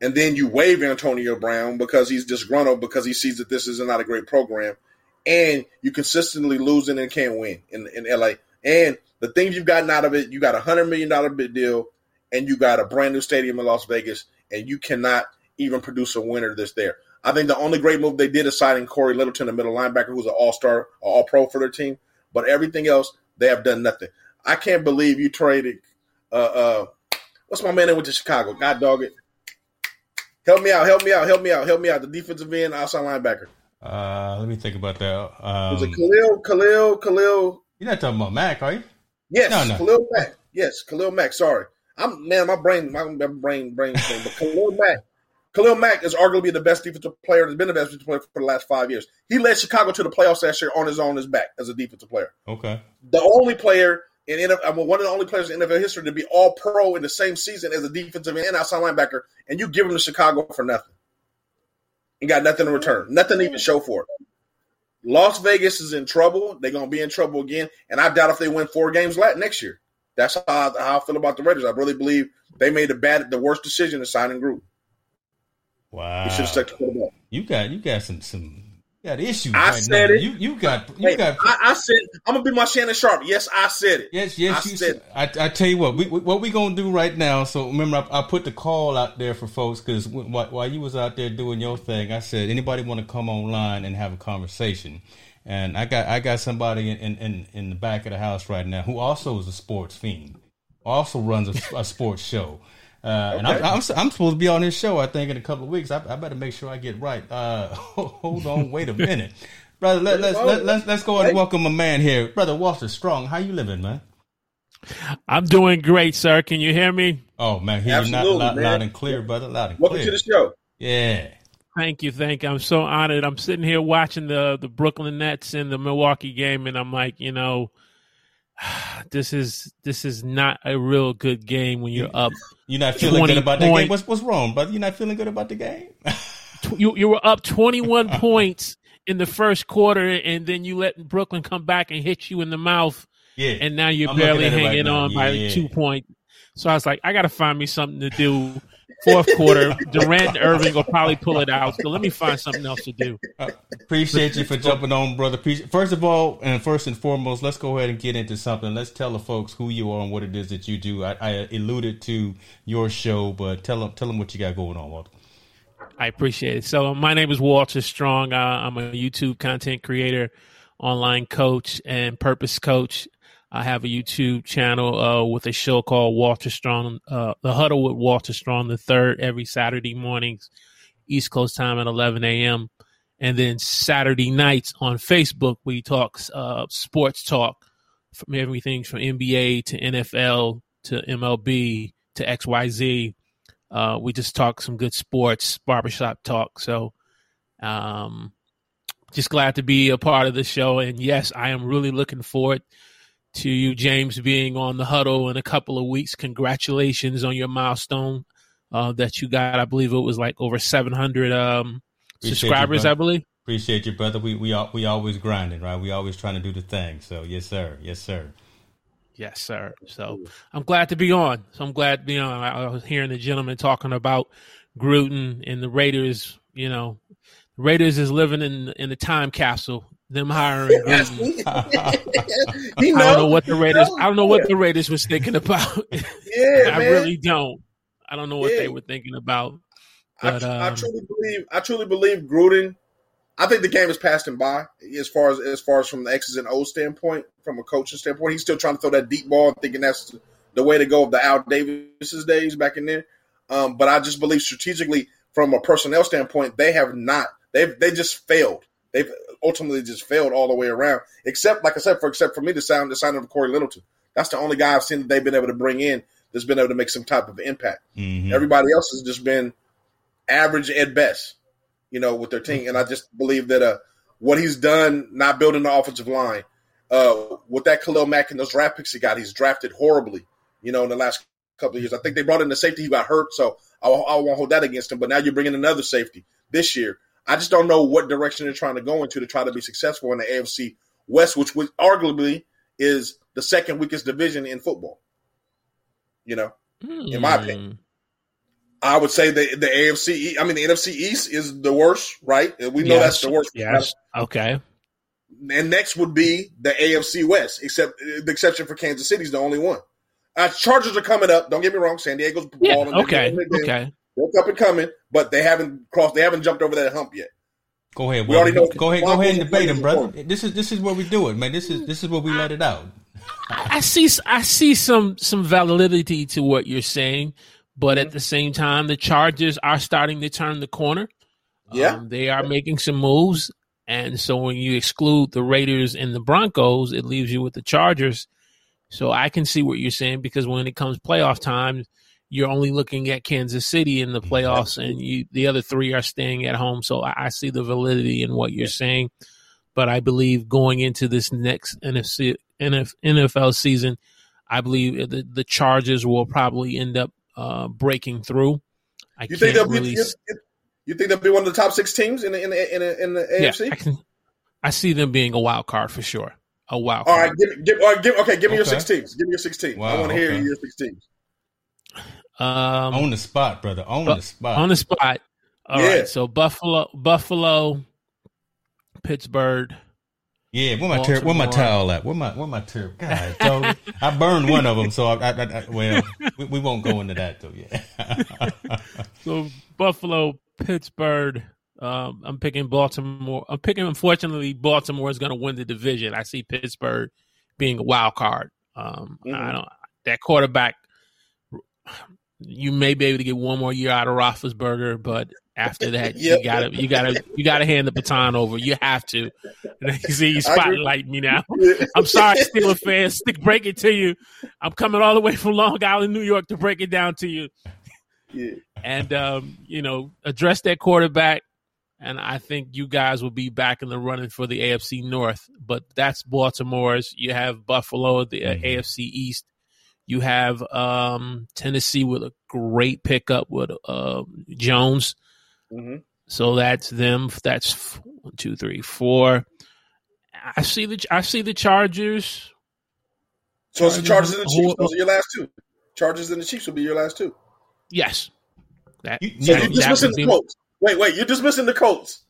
and then you waive Antonio Brown because he's disgruntled because he sees that this is not a great program, and you consistently losing and can't win in in LA. And the things you've gotten out of it, you got a hundred million dollar bid deal, and you got a brand new stadium in Las Vegas, and you cannot even produce a winner that's there. I think the only great move they did is signing Cory Littleton, a middle linebacker, who's an all star, all pro for their team. But everything else, they have done nothing. I can't believe you traded. Uh, uh, what's my man that went to Chicago? God dog it. Help me out! Help me out! Help me out! Help me out! The defensive end, outside linebacker. Uh, let me think about that. Um, Was it Khalil? Khalil? Khalil? You're not talking about Mack, are you? Yes, no, no. Khalil Mack. Yes, Khalil Mack. Sorry, I'm man. My brain, my brain, brain thing. But Khalil Mack. Khalil Mack is arguably the best defensive player. Has been the best defensive player for the last five years. He led Chicago to the playoffs last year on his own, his back as a defensive player. Okay. The only player in NFL, one of the only players in NFL history to be All Pro in the same season as a defensive and outside linebacker, and you give him to Chicago for nothing. and got nothing in return, nothing to even show for it. Las Vegas is in trouble. They're gonna be in trouble again, and I doubt if they win four games next year. That's how I, how I feel about the Raiders. I really believe they made the bad, the worst decision in signing Gruden. Wow. You should have stuck to quarterback. You got you got some some got issues. I right said now. it. You you got you Hey, got. I, I said I'm gonna be my Shannon Sharpe. Yes, I said it. Yes, yes, I you said. I, I tell you what, we, we- what we gonna do right now. So remember, I, I put the call out there for folks because while, while you was out there doing your thing, I said anybody want to come online and have a conversation. And I got I got somebody in, in, in the back of the house right now who also is a sports fiend, also runs a, a sports show. Uh, And I'm, I'm I'm supposed to be on this show. I think in a couple of weeks. I, I better make sure I get right. Uh, hold on, wait a minute, brother. Let, let's let, let's let's go and welcome a man here, brother Walter Strong. How you living, man? I'm doing great, sir. Can you hear me? Oh man, hear you not Absolutely, loud, man. loud and clear, brother. Loud and Welcome clear. to the show. yeah. Thank you, thank you. I'm so honored. I'm sitting here watching the the Brooklyn Nets and the Milwaukee game, and I'm like, you know, this is this is not a real good game when you're up. You're not feeling good about the game. What's what's wrong, brother? You're not feeling good about the game? You you were up 21 points in the first quarter, and then you let Brooklyn come back and hit you in the mouth, yeah. and now you're I'm barely right hanging now. on by Yeah. like two points. So I was like, I got to find me something to do. Fourth quarter, Durant and Irving will probably pull it out. So let me find something else to do. Uh, appreciate you for jumping on, brother. Appreciate, first of all, and first and foremost, let's go ahead and get into something. Let's tell the folks who you are and what it is that you do. I, I alluded to your show, but tell them tell them what you got going on, Walter. I appreciate it. So my name is Walter Strong. Uh, I'm a YouTube content creator, online coach, and purpose coach. I have a YouTube channel uh, with a show called Walter Strong, uh, The Huddle with Walter Strong, the third every Saturday mornings, East Coast time at 11 a.m. And then Saturday nights on Facebook, we talk uh, sports talk from everything from NBA to NFL to MLB to XYZ. Uh, we just talk some good sports, barbershop talk. So, um, just glad to be a part of the show. And yes, I am really looking forward to you, James, being on the huddle in a couple of weeks. Congratulations on your milestone uh, that you got. I believe it was like over 700 um, you, subscribers, brother. I believe. Appreciate you, brother. We we al- we always grinding, right? We always trying to do the thing. So yes, sir. Yes, sir. Yes, sir. So I'm glad to be on. So I'm glad to be on. I, I was hearing the gentleman talking about Gruden and the Raiders. You know, Raiders is living in in the time capsule. Them hiring Gruden. he I don't know what the Raiders. I don't know what the Raiders was thinking about. Yeah, I man. really don't. I don't know what Yeah. they were thinking about. I, But, I um, truly believe. I truly believe Gruden. I think the game has passed him by as far as as far as from the X's and O's standpoint, from a coaching standpoint. He's still trying to throw that deep ball, thinking that's the way to go of the Al Davis's days back in there. Um, but I just believe strategically, from a personnel standpoint, they have not. They've they just failed. They've ultimately just failed all the way around. Except, like I said, for except for me, the sound the signing of Cory Littleton. That's the only guy I've seen that they've been able to bring in that's been able to make some type of impact. Mhm. Everybody else has just been average at best, you know, with their team. And I just believe that uh, what he's done, not building the offensive line, uh, with that Khalil Mack and those draft picks he got, he's drafted horribly, you know, in the last couple of years. I think they brought in the safety who got hurt, so I, I won't hold that against him. But now you're bringing another safety this year. I just don't know what direction they're trying to go into to try to be successful in the AFC West, which would arguably is the second weakest division in football. You know, in my opinion. I would say the the AFC. I mean, the NFC East is the worst, right? We know Yes. that's the worst. Yes. Okay. And next would be the AFC West, except the exception for Kansas City is the only one. Uh, Chargers are coming up. Don't get me wrong. San Diego's Yeah. balling. Okay. Okay. They're up and coming, but they haven't crossed. They haven't jumped over that hump yet. Go ahead. We Will. already know- Go ahead. Go ahead and debate him, brother. playing This is this is what we do it, man. This is this is what we let it out. I see I see some some validity to what you're saying, but at the same time, the Chargers are starting to turn the corner. Yeah. Um, they are making some moves, and so when you exclude the Raiders and the Broncos, it leaves you with the Chargers. So I can see what you're saying because when it comes playoff time, you're only looking at Kansas City in the playoffs, and you the other three are staying at home. So I, I see the validity in what you're saying, but I believe going into this next NFC NF, NFL season, I believe the the Chargers will probably end up uh, breaking through. I You think can't they'll really. be? You, you think they'll be one of the top six teams in the in the in the, in the yeah, AFC? I can. I see them being a wild card for sure. A wild All card. right, give, give, all right, give, okay. Give me your Okay. six teams. Give me your six teams. I want to hear your six teams. Um, on the spot, brother. On Bu- the spot. on the spot. All right. Yeah. So Buffalo, Buffalo, Pittsburgh. yeah. Where my ter- where my towel at? Where my where my ter- God, so I burned one of them, so I, I, I, I well, we, we won't go into that though. Yeah. So Buffalo, Pittsburgh. Um, I'm picking Baltimore. I'm picking. Unfortunately, Baltimore is going to win the division. I see Pittsburgh being a wild card. Um, I Mhm. don't. That quarterback. You may be able to get one more year out of Roethlisberger, but after that, Yep. you gotta, you gotta, you gotta hand the baton over. You have to. You see, you spotlight me now. I'm sorry, Steeler fans. Stick break it to you. I'm coming all the way from Long Island, New York, to break it down to you Yeah. and um, you know address that quarterback. And I think you guys will be back in the running for the AFC North. But that's Baltimore's. You have Buffalo, the uh, Mhm. AFC East. You have um, Tennessee with a great pickup with uh, Jones. hmm So that's them. That's f- one, two, three, four. I see the I see the Chargers. So it's the Chargers and the Chiefs. Those are your last two. Chargers and the Chiefs will be your last two. Yes, that, You- So Yeah, you're dismissing would the Colts. Wait, wait, you're dismissing the Colts.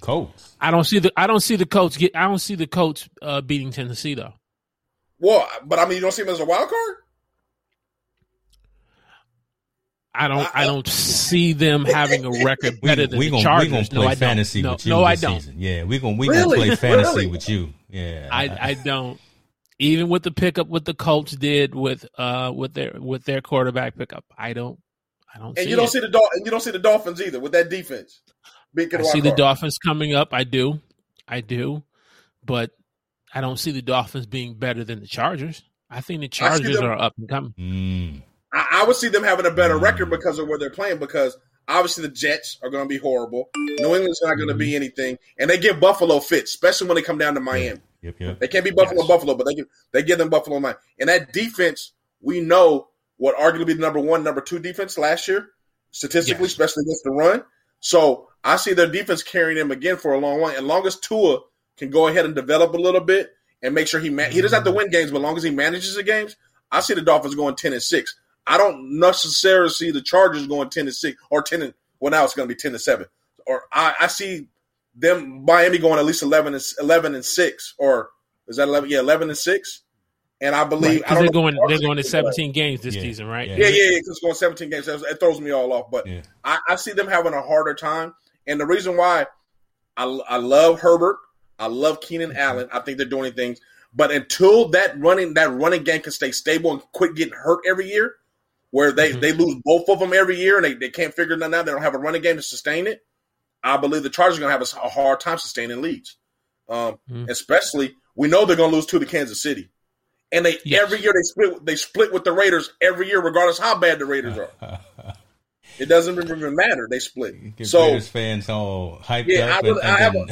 Colts. I don't see the I don't see the coach get I don't see the coach uh, beating Tennessee though. Well, but I mean, you don't see them as a wild card. I don't. I- I, don't see them having a record We, better than we the gonna, Chargers. we gonna play no, I fantasy don't. No, with you no, I don't. season. Yeah, we gonna we Really? gonna play fantasy Really? with you. Yeah. I, I don't. Even with the pickup, what the Colts did with uh with their with their quarterback pickup, I don't. I don't. And see you don't it. see the Dol- and you don't see the Dolphins either with that defense. Being I a see wild the. Dolphins coming up. I do. I do, but I don't see the Dolphins being better than the Chargers. I think the Chargers them- are up and coming. Mm. I, I would see them having a better Mm. record because of where they're playing. Because obviously the Jets are going to be horrible. New England's not going to Mm-hmm. be anything, and they give Buffalo fits, especially when they come down to Miami. Yep, yep. They can't be Buffalo, Yes. Buffalo, but they give, they give them Buffalo Miami. And that defense, we know what arguably the number one, number two defense last year, statistically, Yes. especially against the run. So I see their defense carrying them again for a long while. And long as Tua can go ahead and develop a little bit and make sure he man- he doesn't have to mm-hmm. win games, but long as he manages the games, I see the Dolphins going ten and six. I don't necessarily see the Chargers going ten and six or ten and well now it's going to be ten and seven. Or I, I see them Miami going at least 11 and 11 and 6 or is that 11 yeah 11 and 6 and I believe Right, I 'cause don't they're know going. They're going to can do that. 17 games this Yeah. season, right? Yeah. yeah yeah yeah because it's going 17 games it throws me all off but Yeah. I, I see them having a harder time and the reason why I, I love Herbert I love Keenan. Allen I think they're doing things but until that running that running game can stay stable and quit getting hurt every year where they, mm-hmm. they lose both of them every year and they, they can't figure nothing out. They don't have a running game to sustain it. I believe the Chargers are going to have a, hard time sustaining leads. Um, mm-hmm. Especially, we know they're going to lose two to Kansas City, and they yes. every year they split they split with the Raiders every year, regardless how bad the Raiders are. it doesn't even matter; they split. Get so Raiders fans all hyped yeah, up. I, and, I have a,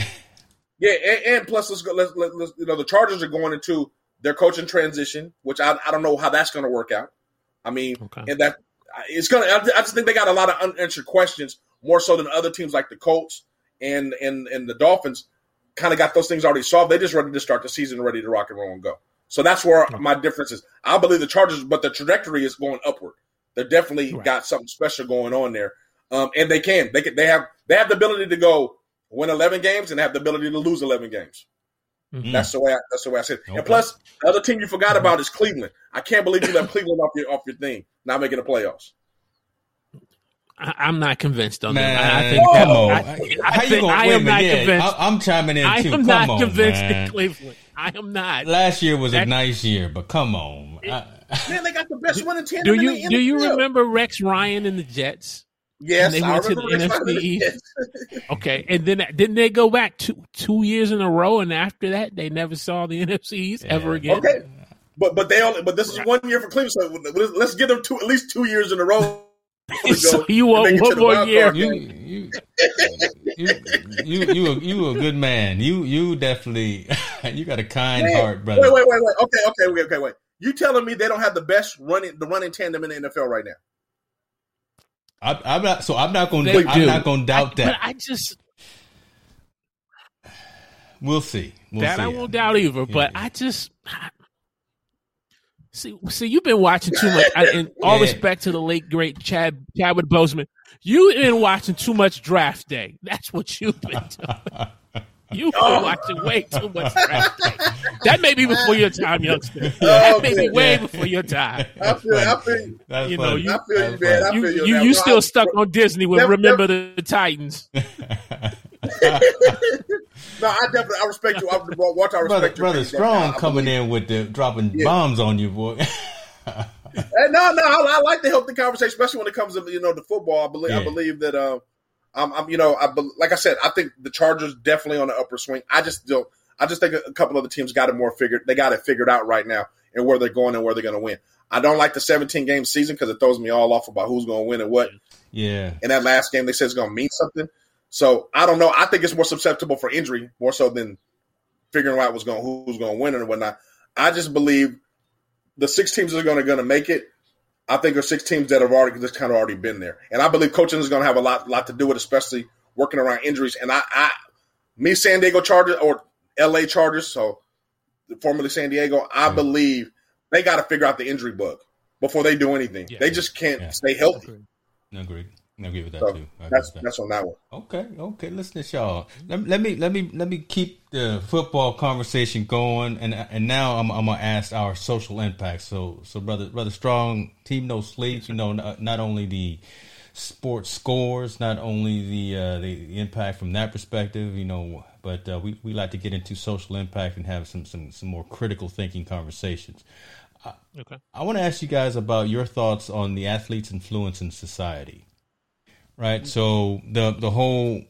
yeah, and, and, plus let's go. Let's, let's, let's, you know the Chargers are going into their coaching transition, which I, I don't know how that's going to work out. I mean, okay. and that it's going to. I just think they got a lot of unanswered questions more so than other teams like the Colts and and and the Dolphins. Kind of got those things already solved. They just ready to start the season, ready to rock and roll and go. So that's where okay. my difference is. I believe the Chargers, but the trajectory is going upward. They definitely right. got something special going on there, um, and they can. They can. They have. They have the ability to go win eleven games and have the ability to lose eleven games. Mm-hmm. That's the way. I, that's the way I said. Okay. And plus, the other team you forgot mm-hmm. about is Cleveland. I can't believe you left Cleveland off your off your thing, not making the playoffs. I, am not convinced on man, that. I, think come on. I, I, I, think, I am not convinced. I, am chiming in too. I too. am come not on, convinced man. in Cleveland. I am not. Last year was that, a nice year, but come on. It, man, they got the best running tandem. Do you do you remember Rex Ryan and the Jets? Yes, and they went to the NFC East. okay, and then didn't they go back two two years in a row? And after that, they never saw the NFC East yeah. ever again. Okay, but but they only but this is one year for Cleveland. So let's give them two at least two years in a row so you want one more year? You, you, you, you, you, a, you a good man. You, you definitely, you got a kind man, heart, brother. Wait, wait, wait, wait. Okay, okay, okay, okay, wait. You telling me they don't have the best running, the running tandem in the NFL right now? I, am not. So I'm not going. to I'm not going to doubt I, that. I just. We'll see. We'll that see. I won't doubt either. Yeah, but yeah. I just. See, see, you've been watching too much. In all yeah. respect to the late great Chad Chadwick Boseman, you've been watching too much Draft Day. That's what you've been doing. You've been oh. watching way too much Draft That may be before your time, youngster. That may be way before your time. I feel, I feel, That's you know, you, I feel you, man. I feel you. You, you, you still stuck on Disney with never, Remember never. the Titans. no, I definitely I respect you. I, watch, I respect brother, you. Brother Strong coming in with the dropping yeah. bombs on you, boy. hey, no, no, I, I, like to help the conversation, especially when it comes to you know the football. I believe yeah. I believe that um, I'm, I'm you know I like I said I think the Chargers definitely on the upper swing. I just don't. I just think a couple of the teams got it more figured. They got it figured out right now and where they're going and where they're going to win. I don't like the 17 game season because it throws me all off about who's going to win and what. Yeah. In that last game, they said it's going to mean something. So I don't know. I think it's more susceptible for injury more so than figuring out what's going who's going to win and whatnot. I just believe the six teams that are going to going to make it. I think there's six teams that have already just kind of already been there, and I believe coaching is going to have a lot lot to do with, especially working around injuries. And I, I me San Diego Chargers or L.A. Chargers, so formerly San Diego, I mm believe they got to figure out the injury bug before they do anything. Yeah. They just can't yeah. stay healthy. Agreed. I agree with that so too. that's that. that's on that one. Okay, okay. Listen to y'all. Let, let, me let me let me keep the football conversation going, and and now I'm I'm gonna ask our social impact. So so brother brother Strong, team no sleep. You know, not, not only the sports scores, not only the uh, the impact from that perspective. You know, but uh, we we like to get into social impact and have some some some more critical thinking conversations. okay. I want to ask you guys about your thoughts on the athlete's influence in society right? So the the whole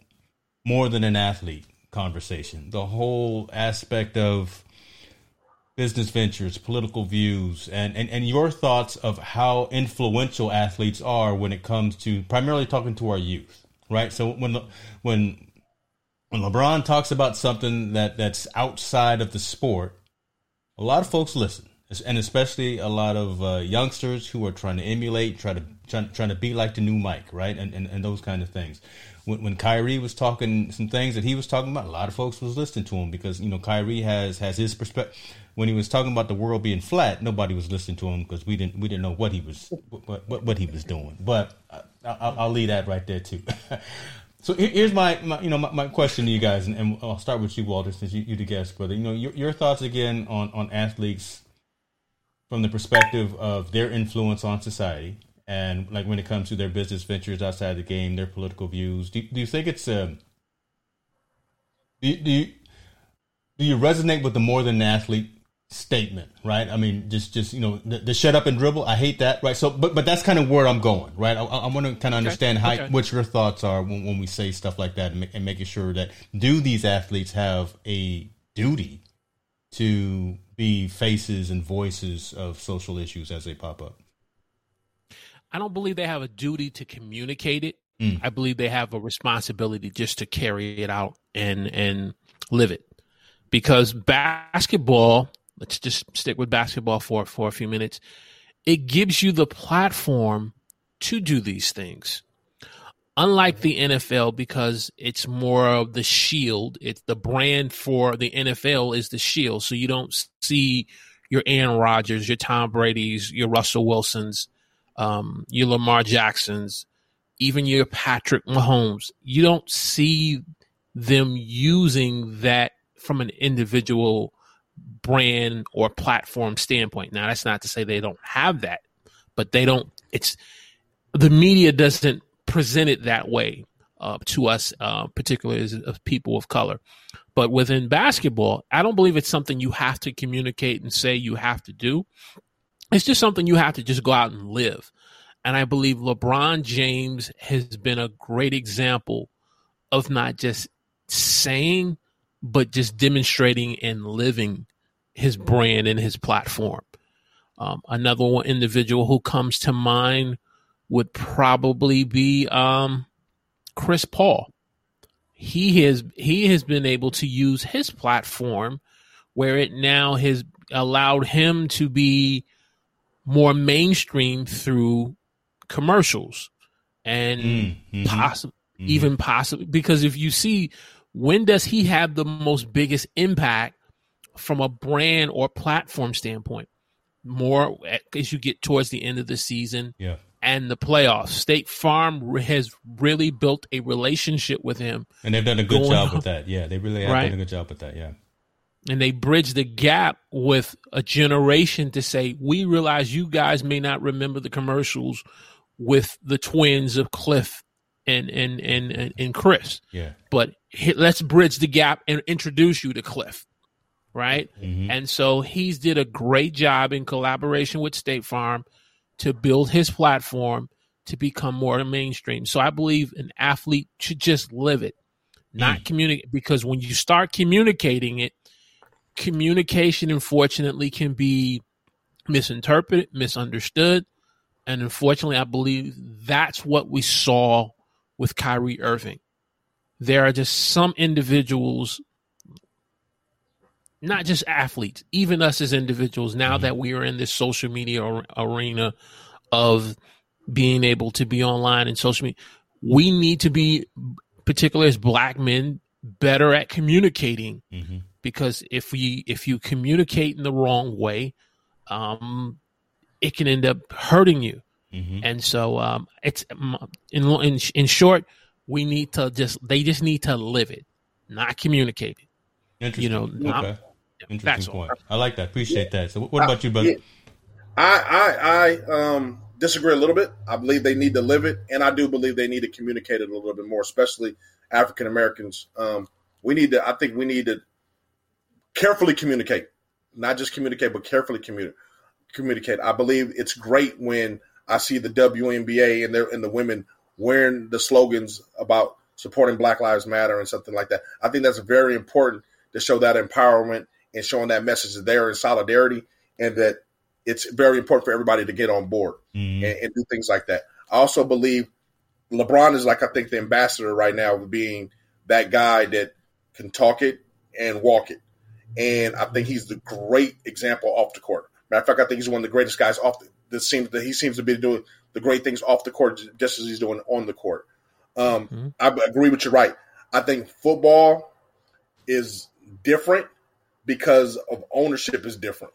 more than an athlete conversation, the whole aspect of business ventures, political views, and, and, and your thoughts of how influential athletes are when it comes to primarily talking to our youth, right? So when when when LeBron talks about something that, that's outside of the sport, a lot of folks listen and especially a lot of uh, youngsters who are trying to emulate, try to try, trying to be like the new Mike, right, and and, and those kind of things. When, when Kyrie was talking some things that he was talking about, a lot of folks was listening to him because you know Kyrie has has his perspective. When he was talking about the world being flat, nobody was listening to him because we didn't we didn't know what he was what what, what he was doing. But I, I'll, I'll leave that right there too. So here's my, my, you know my, my, question to you guys, and, and, I'll start with you, Walter, since you, you the guest, brother. You know your, your thoughts again on on athletes from the perspective of their influence on society and like when it comes to their business ventures outside the game, their political views. Do, do you think it's um do, do you do you resonate with the more than an athlete statement, right? I mean, just just you know, the, the, shut up and dribble. I hate that, right? So, but but that's kind of where I'm going, right? I, I want to kind of understand okay. how okay. what your thoughts are when, when we say stuff like that, and, and making sure that do these athletes have a duty to be faces and voices of social issues as they pop up? I don't believe they have a duty to communicate it. Mm. I believe they have a responsibility just to carry it out and and live it. Because basketball let's just stick with basketball for for a few minutes. It gives you the platform to do these things. Unlike the NFL, because it's more of the shield, it's the brand for the NFL is the shield. So you don't see your Aaron Rodgers, your Tom Brady's, your Russell Wilsons, um, your Lamar Jacksons, even your Patrick Mahomes. You don't see them using that from an individual brand or platform standpoint. Now, that's not to say they don't have that, but they don't. It's the media doesn't present it that way uh, to us, uh, particularly as, as people of color. But within basketball, I don't believe it's something you have to communicate and say you have to do. It's just something you have to just go out and live. And I believe LeBron James has been a great example of not just saying, but just demonstrating and living his brand and his platform. Um, another one individual who comes to mind would probably be um, Chris Paul. He has he has been able to use his platform where it now has allowed him to be more mainstream through commercials and mm-hmm. possibly mm-hmm. even possibly because if you see when does he have the most biggest impact from a brand or platform standpoint. More as you get towards the end of the season yeah. and the playoffs. State Farm has really built a relationship with him. And they've done a good job with that. Yeah, they really have right? done a good job with that. Yeah. And they bridge the gap with a generation to say, we realize you guys may not remember the commercials with the twins of Cliff and and and and, Chris. Yeah. But let's bridge the gap and introduce you to Cliff right? Mm-hmm. And so he's did a great job in collaboration with State Farm to build his platform to become more mainstream. So I believe an athlete should just live it, not mm. communicate because when you start communicating it, communication unfortunately can be misinterpreted, misunderstood, and unfortunately I believe that's what we saw with Kyrie Irving. There are just some individuals not just athletes, even us as individuals, now mm-hmm. that we are in this social media arena of being able to be online and social media, we need to be, particularly as black men, better at communicating. Mm-hmm. Because if we if you communicate in the wrong way, um, it can end up hurting you. Mm-hmm. And so um, it's in, in in short, we need to just they just need to live it, not communicate it. You know, not, Interesting point. I like that. Appreciate that. So, what about you, brother? Yeah. I I I um disagree a little bit. I believe they need to live it, and I do believe they need to communicate it a little bit more, especially African Americans. Um, we need to. I think we need to carefully communicate, not just communicate, but carefully communicate. Communicate. I believe it's great when I see the WNBA and and the women wearing the slogans about supporting Black Lives Matter and something like that. I think that's very important to show that empowerment and showing that message there in solidarity and that it's very important for everybody to get on board mm-hmm. and, and, do things like that. I also believe LeBron is like I think the ambassador right now of being that guy that can talk it and walk it. And I think he's the great example off the court. Matter of fact, I think he's one of the greatest guys off the that seems that he seems to be doing the great things off the court just as he's doing on the court. Um, mm-hmm. I agree with you. Right. I think football is different because of ownership is different.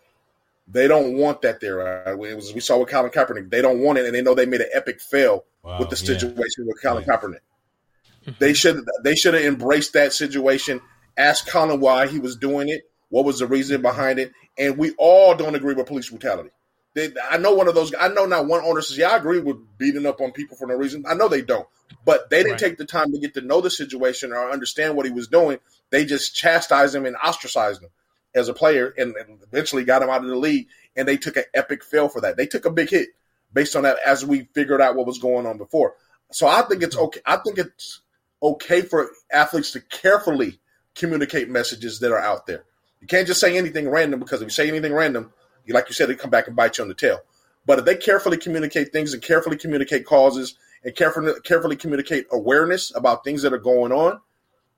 They don't want that there. Uh, was, we saw with Colin Kaepernick. They don't want it, and they know they made an epic fail wow, with the situation yeah. with Colin yeah. Kaepernick. They should they should have embraced that situation. Asked Colin why he was doing it. What was the reason behind it? And we all don't agree with police brutality. They, I know one of those. I know not one owner says, "Yeah, I agree with beating up on people for no reason." I know they don't, but they didn't right. take the time to get to know the situation or understand what he was doing. They just chastised him and ostracized him as a player and, and eventually got him out of the league. And they took an epic fail for that. They took a big hit based on that as we figured out what was going on before. So I think it's mm-hmm. okay. I think it's okay for athletes to carefully communicate messages that are out there. You can't just say anything random because if you say anything random, you, like you said, they come back and bite you on the tail. But if they carefully communicate things and carefully communicate causes and carefully carefully communicate awareness about things that are going on,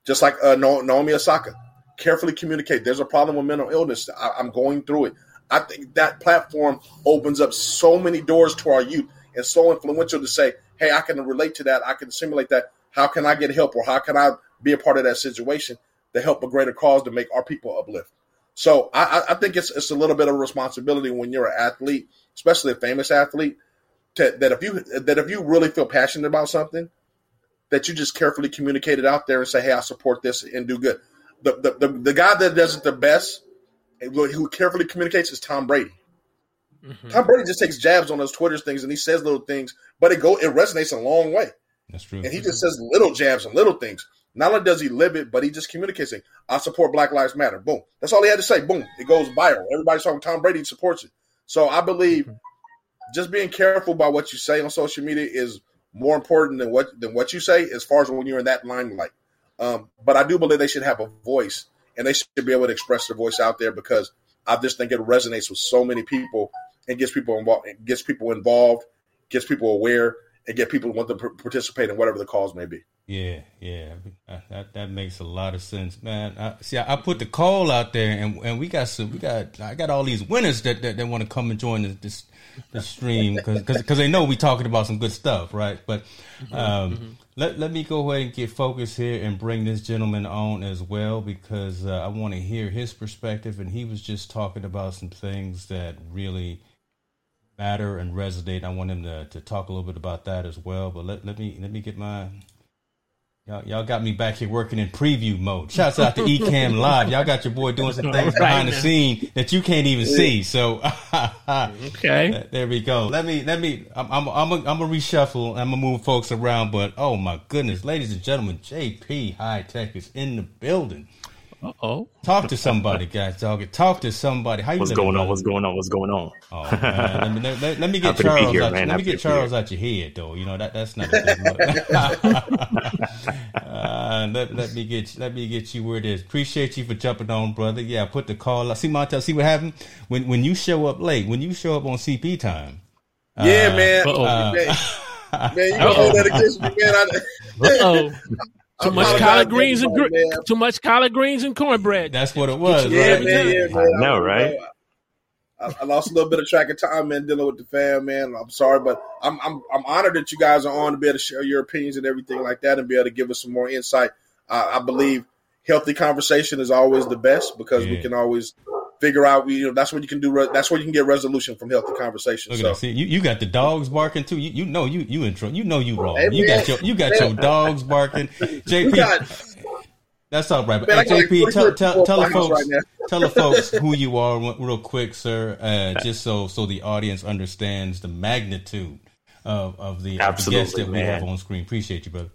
just like uh, Naomi Osaka, carefully communicate. There's a problem with mental illness. I, I'm going through it. I think that platform opens up so many doors to our youth and so influential to say, hey, I can relate to that. I can simulate that. How can I get help or how can I be a part of that situation to help a greater cause to make our people uplift? So I, I think it's it's a little bit of responsibility when you're an athlete, especially a famous athlete, to, that if you that if you really feel passionate about something, that you just carefully communicate it out there and say, "Hey, I support this and do good." The the, the, the guy that does it the best, who carefully communicates, is Tom Brady. Mm-hmm. Tom Brady just takes jabs on those Twitter things and he says little things, but it go it resonates a long way. That's true. And he just says little jabs and little things. Not only does he live it, but he just communicates it. I support Black Lives Matter. Boom. That's all he had to say. Boom. It goes viral. Everybody's talking Tom Brady supports it. So I believe mm-hmm. just being careful about what you say on social media is more important than what than what you say as far as when you're in that limelight. Um, but I do believe they should have a voice and they should be able to express their voice out there because I just think it resonates with so many people and gets people involved, gets people involved, gets people aware, and get people to want to participate in whatever the cause may be. Yeah, yeah, that that makes a lot of sense, man. I, see, I, I, put the call out there, and and we got some, we got, I got all these winners that that, that want to come and join this this, this stream because because they know we talking about some good stuff, right? But mm-hmm, um, mm-hmm. let let me go ahead and get focused here and bring this gentleman on as well because uh, I want to hear his perspective, and he was just talking about some things that really matter and resonate. I want him to, to talk a little bit about that as well. But let, let me let me get my y'all, y'all got me back here working in preview mode. Shouts out to Ecamm Live. Y'all got your boy doing some things right behind now. the scene that you can't even see. So okay, uh, there we go. Let me let me. I'm I'm I'm a, I'm a reshuffle. I'm gonna move folks around. But oh my goodness, ladies and gentlemen, JP High Tech is in the building oh. Talk to somebody, guys. Dog. Talk to somebody. How you What's going on? What's going on? What's going on? Oh, man. Let, me, let, let me get Charles. Here, out, let me get Charles out your head, though. You know that that's not a good look. uh, let, let me get let me get you where it is. Appreciate you for jumping on, brother. Yeah, put the call. See, Montel. See what happened when when you show up late. When you show up on CP time. Yeah, uh, man. Uh, man. man, you can hold that against me, man. I, too much collard greens and gr- too much collard greens and cornbread. That's what it was. Yeah, right? man, yeah, man. I know, right? I, I, lost a little bit of track of time, man, dealing with the fam, man. I'm sorry, but I'm I'm I'm honored that you guys are on to be able to share your opinions and everything like that, and be able to give us some more insight. Uh, I believe healthy conversation is always the best because yeah. we can always figure out. You know, that's what you can do. That's where you can get resolution from healthy conversation. Look so. See, you, you got the dogs barking too. You, you know you you intro. You know you wrong. Hey, you got your you got your dogs barking. JP. Got, that's all right. Man, hey, JP, tell, tell, tell the folks, right tell the folks who you are real quick, sir, uh, just so so the audience understands the magnitude of, of the, of the guests that we man. have on screen. Appreciate you, brother.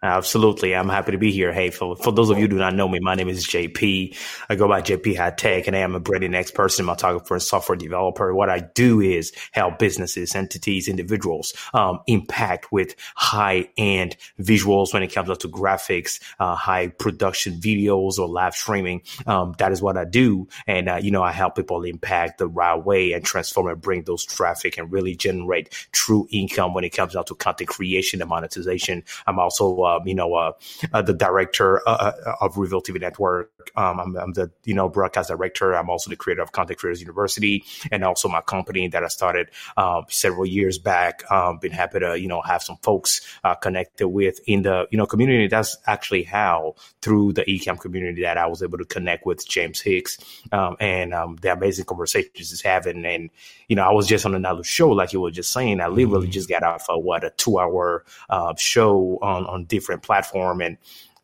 Absolutely. I'm happy to be here. Hey, for, for those of you who do not know me, my name is JP. I go by JP High Tech and I am a branding expert, cinematographer, and software developer. What I do is help businesses, entities, individuals, um, impact with high end visuals when it comes to graphics, uh, high production videos or live streaming. Um, that is what I do. And, uh, you know, I help people impact the right way and transform and bring those traffic and really generate true income when it comes down to content creation and monetization. I'm also, um, you know, uh, uh, the director uh, uh, of Reveal TV Network. Um, I'm, I'm, the, you know, broadcast director. I'm also the creator of Content Creators University and also my company that I started um, several years back. Um, been happy to, you know, have some folks uh, connected with in the, you know, community. That's actually how through the Ecamm community that I was able to connect with James Hicks um, and um, the amazing conversations he's having. And, you know, I was just on another show, like you were just saying. I literally mm-hmm. just got off a what a two hour uh, show on on different platform and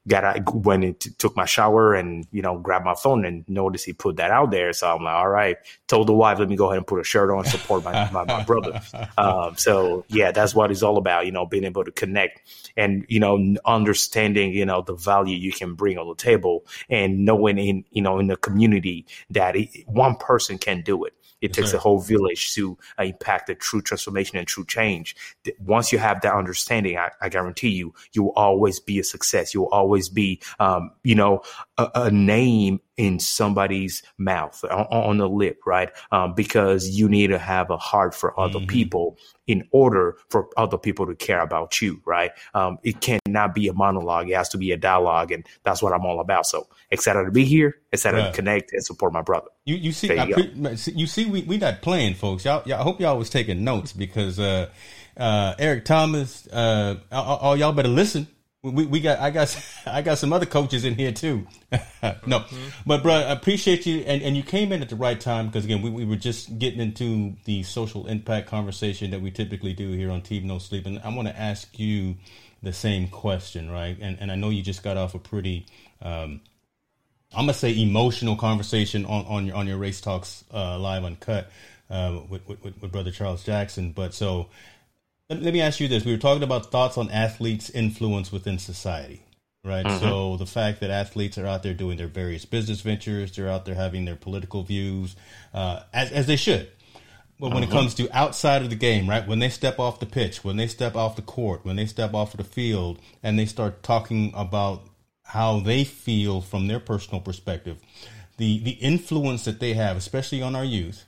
got I went and took my shower and you know grabbed my phone and noticed he put that out there. So I'm like, all right. Told the wife, let me go ahead and put a shirt on, support my my, my brother. Um, so yeah, that's what it's all about. You know, being able to connect and you know understanding you know the value you can bring on the table and knowing in you know in the community that it, one person can do it it takes a whole village to uh, impact the true transformation and true change. Once you have that understanding, I, I, guarantee you, you will always be a success. You will always be, um, you know, a, a, name in somebody's mouth on, on the lip, right? Um, because you need to have a heart for other mm-hmm. people in order for other people to care about you, right? Um, it cannot be a monologue. It has to be a dialogue. And that's what I'm all about. So excited to be here, excited right. to connect and support my brother. You, you see, you, pre- you, see, we, we not playing folks. Y'all, y'all, I hope y'all was taking notes because, uh, uh, Eric Thomas, uh, all, all y'all better listen we, we got I got I got some other coaches in here too. no, mm-hmm. but bro, I appreciate you and, and you came in at the right time because again we, we were just getting into the social impact conversation that we typically do here on Team No Sleep, and I want to ask you the same question, right? And and I know you just got off a pretty um, I'm gonna say emotional conversation on on your on your race talks uh, live uncut uh, with, with with brother Charles Jackson, but so let, let me ask you this: We were talking about thoughts on athletes' influence within society, right? Mm-hmm. So the fact that athletes are out there doing their various business ventures, they're out there having their political views, uh, as as they should. But when it mm-hmm. comes to outside of the game, right? When they step off the pitch, when they step off the court, when they step off of the field, and they start talking about how they feel from their personal perspective, the the influence that they have, especially on our youth,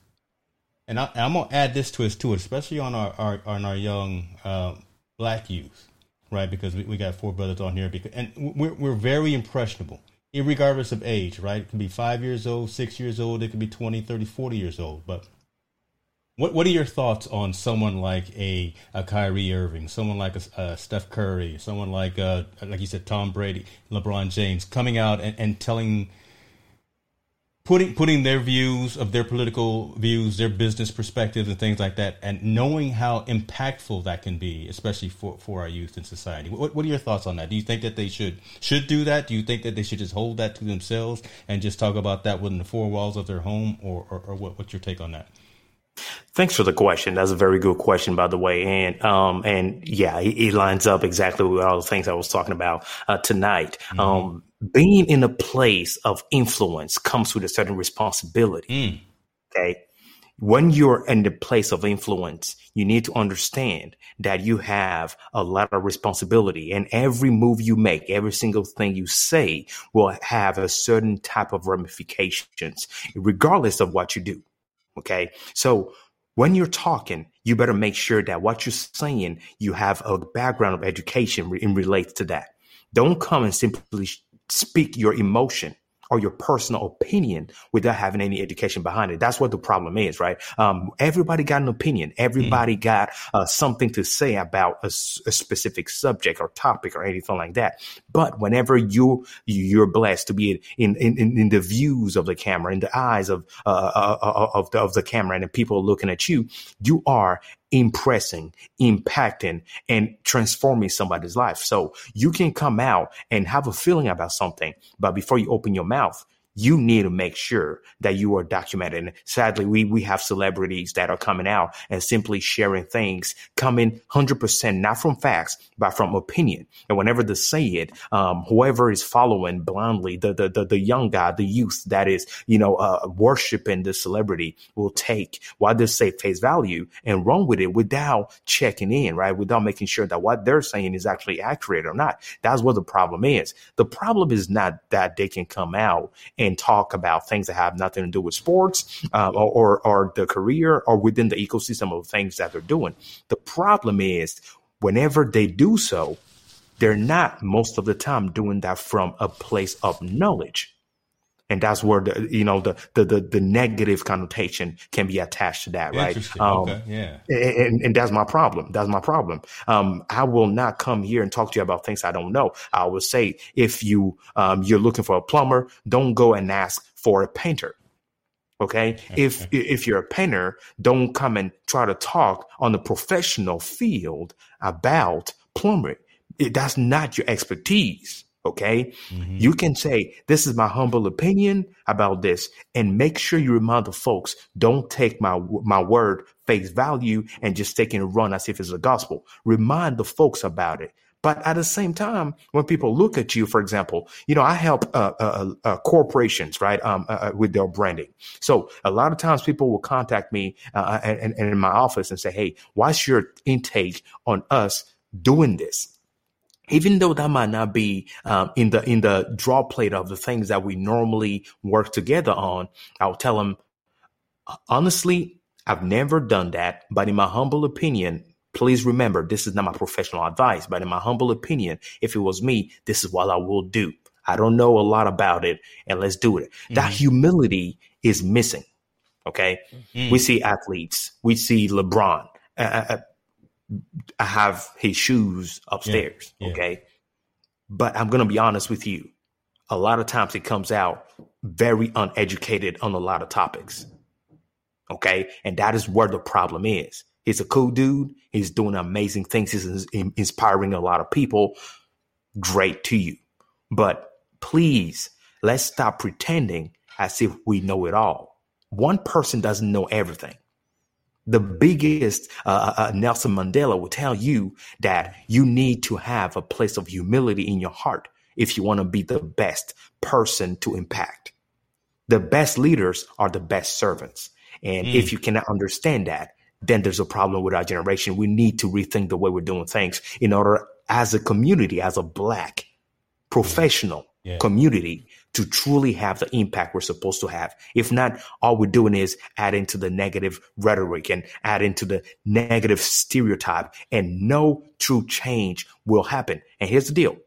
and I, am gonna add this twist to it, especially on our, our on our young uh, black youth, right? Because we, we got four brothers on here, because and we're we're very impressionable, regardless of age, right? It can be five years old, six years old, it could be 20, 30, 40 years old. But what what are your thoughts on someone like a, a Kyrie Irving, someone like a, a Steph Curry, someone like uh, like you said, Tom Brady, LeBron James, coming out and, and telling putting putting their views of their political views, their business perspectives, and things like that, and knowing how impactful that can be, especially for, for our youth in society. What, what are your thoughts on that? Do you think that they should should do that? Do you think that they should just hold that to themselves and just talk about that within the four walls of their home, or or, or what, what's your take on that? Thanks for the question. That's a very good question, by the way. And um, and yeah, it, lines up exactly with all the things I was talking about uh, tonight. Mm-hmm. Um, being in a place of influence comes with a certain responsibility. Mm. Okay. When you're in the place of influence, you need to understand that you have a lot of responsibility and every move you make, every single thing you say will have a certain type of ramifications, regardless of what you do. Okay. So when you're talking, you better make sure that what you're saying, you have a background of education in relates to that. Don't come and simply speak your emotion or your personal opinion without having any education behind it. That's what the problem is, right? Um, everybody got an opinion. Everybody mm. got uh, something to say about a, a, specific subject or topic or anything like that. But whenever you you're blessed to be in in, in, in the views of the camera, in the eyes of uh, uh, uh of the, of the camera, and the people looking at you, you are impressing, impacting, and transforming somebody's life. So you can come out and have a feeling about something, but before you open your mouth, you need to make sure that you are documented. And sadly, we, we have celebrities that are coming out and simply sharing things coming 100% not from facts, but from opinion. And whenever they say it, um, whoever is following blindly, the, the, the, the, young guy, the youth that is, you know, uh, worshiping the celebrity will take what they say face value and run with it without checking in, right? Without making sure that what they're saying is actually accurate or not. That's what the problem is. The problem is not that they can come out and and talk about things that have nothing to do with sports uh, or, or, or the career or within the ecosystem of things that they're doing. The problem is whenever they do so, they're not most of the time doing that from a place of knowledge and that's where the you know the the the, the negative connotation can be attached to that, right? Um, okay. Yeah. And, and that's my problem. That's my problem. Um, I will not come here and talk to you about things I don't know. I will say if you um, you're looking for a plumber, don't go and ask for a painter. Okay. okay. If if you're a painter, don't come and try to talk on the professional field about plumbing. It, that's not your expertise. Okay. Mm-hmm. You can say, this is my humble opinion about this and make sure you remind the folks, don't take my, my word face value and just take it and run as if it's a gospel. Remind the folks about it. But at the same time, when people look at you, for example, you know, I help uh, uh, uh, corporations, right, um, uh, uh, with their branding. So a lot of times people will contact me uh, and, and in my office and say, "Hey, what's your intake on us doing this?" Even though that might not be um, in the in the draw plate of the things that we normally work together on, I'll tell them honestly, I've never done that, but in my humble opinion, please remember this is not my professional advice, but in my humble opinion, if it was me, this is what I will do. I don't know a lot about it, and let's do it. Mm-hmm. That humility is missing. Okay, mm-hmm. we see athletes, we see LeBron. Uh, uh, uh have his shoes upstairs. Yeah, yeah. Okay. But I'm going to be honest with you. A lot of times it comes out very uneducated on a lot of topics. Okay. And that is where the problem is. He's a cool dude. He's doing amazing things. He's inspiring a lot of people. Great to you. But please, let's stop pretending as if we know it all. One person doesn't know everything the biggest uh, uh, uh, Nelson Mandela will tell you that you need to have a place of humility in your heart if you want to be the best person to impact. The best leaders are the best servants. And mm. if you cannot understand that, then there's a problem with our generation. We need to rethink the way we're doing things in order, as a community, as a black professional yeah. community, to truly have the impact we're supposed to have. If not, all we're doing is adding to the negative rhetoric and adding to the negative stereotype and no true change will happen. And here's the deal.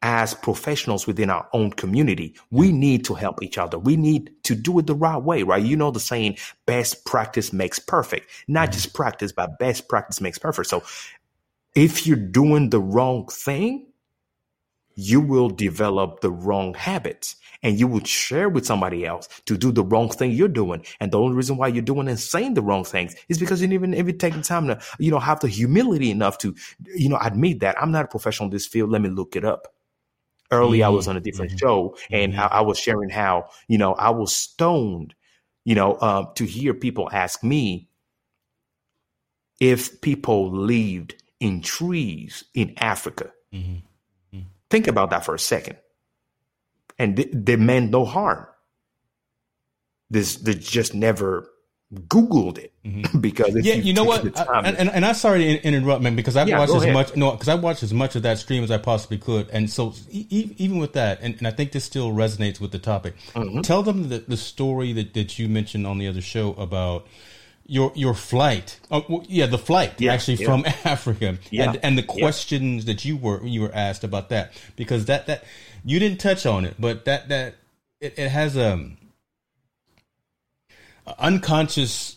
As professionals within our own community, we need to help each other. We need to do it the right way, right? You know the saying, best practice makes perfect. Not just practice, but best practice makes perfect. So if you're doing the wrong thing, you will develop the wrong habits and you will share with somebody else to do the wrong thing you're doing. And the only reason why you're doing and saying the wrong things is because you didn't even, even take the time to, you know, have the humility enough to, you know, admit that I'm not a professional in this field. Let me look it up. Early, mm-hmm. I was on a different mm-hmm. show and mm-hmm. I, I, was sharing how, you know, I was stoned, you know, uh, to hear people ask me if people lived in trees in Africa. Mm-hmm. Think about that for a second. And they, they meant no harm. This they just never Googled it mm-hmm. because yeah, you, you know what, I, and, and, and I'm sorry to interrupt, man, because I've yeah, watched as ahead. much no, because I watched as much of that stream as I possibly could, and so e- even with that, and, and, I think this still resonates with the topic. Mm-hmm. Tell them the, the story that, that you mentioned on the other show about your your flight. Oh, well, yeah, the flight yeah, actually yeah. from Africa, yeah. and and the questions that you were you were asked about that because that that you didn't touch on it, but that that it, it has a, um, a unconscious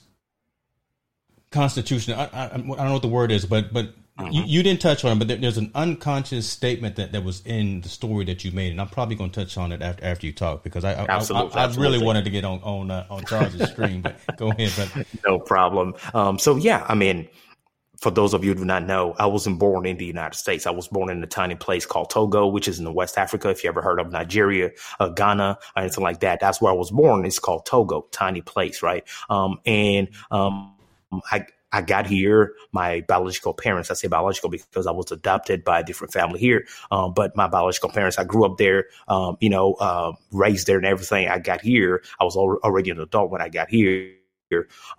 constitution. I, I, I, don't know what the word is, but but Mm-hmm. You, you, didn't touch on it, but there, there's an unconscious statement that, that was in the story that you made, and I'm probably going to touch on it after after you talk because I absolutely, I, I, I really wanted to get on on uh, on Charles's stream. But go ahead, but no problem. Um, so yeah, I mean, for those of you who do not know, I wasn't born in the United States. I was born in a tiny place called Togo, which is in the West Africa. If you ever heard of Nigeria, uh, Ghana, or anything like that, that's where I was born. It's called Togo, tiny place, right? Um, and um, I I got here, my biological parents, I say biological because I was adopted by a different family here. Um, but my biological parents, I grew up there, um, you know, uh, raised there and everything. I got here. I was already an adult when I got here.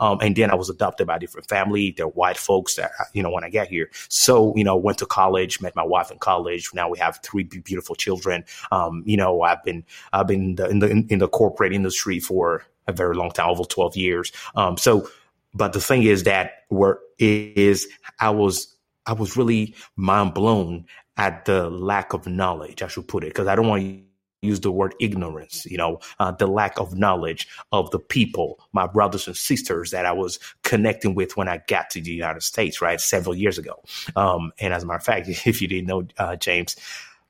Um, and then I was adopted by a different family. They're white folks that, you know, when I got here. So, you know, went to college, met my wife in college. Now we have three beautiful children. Um, you know, I've been, I've been in the, in the, in the corporate industry for a very long time, over 12 years. Um, so, but the thing is that where is I was I was really mind blown at the lack of knowledge. I should put it because I don't want to use the word ignorance. You know, uh, the lack of knowledge of the people, my brothers and sisters that I was connecting with when I got to the United States, right, several years ago. Um, and as a matter of fact, if you didn't know, uh, James,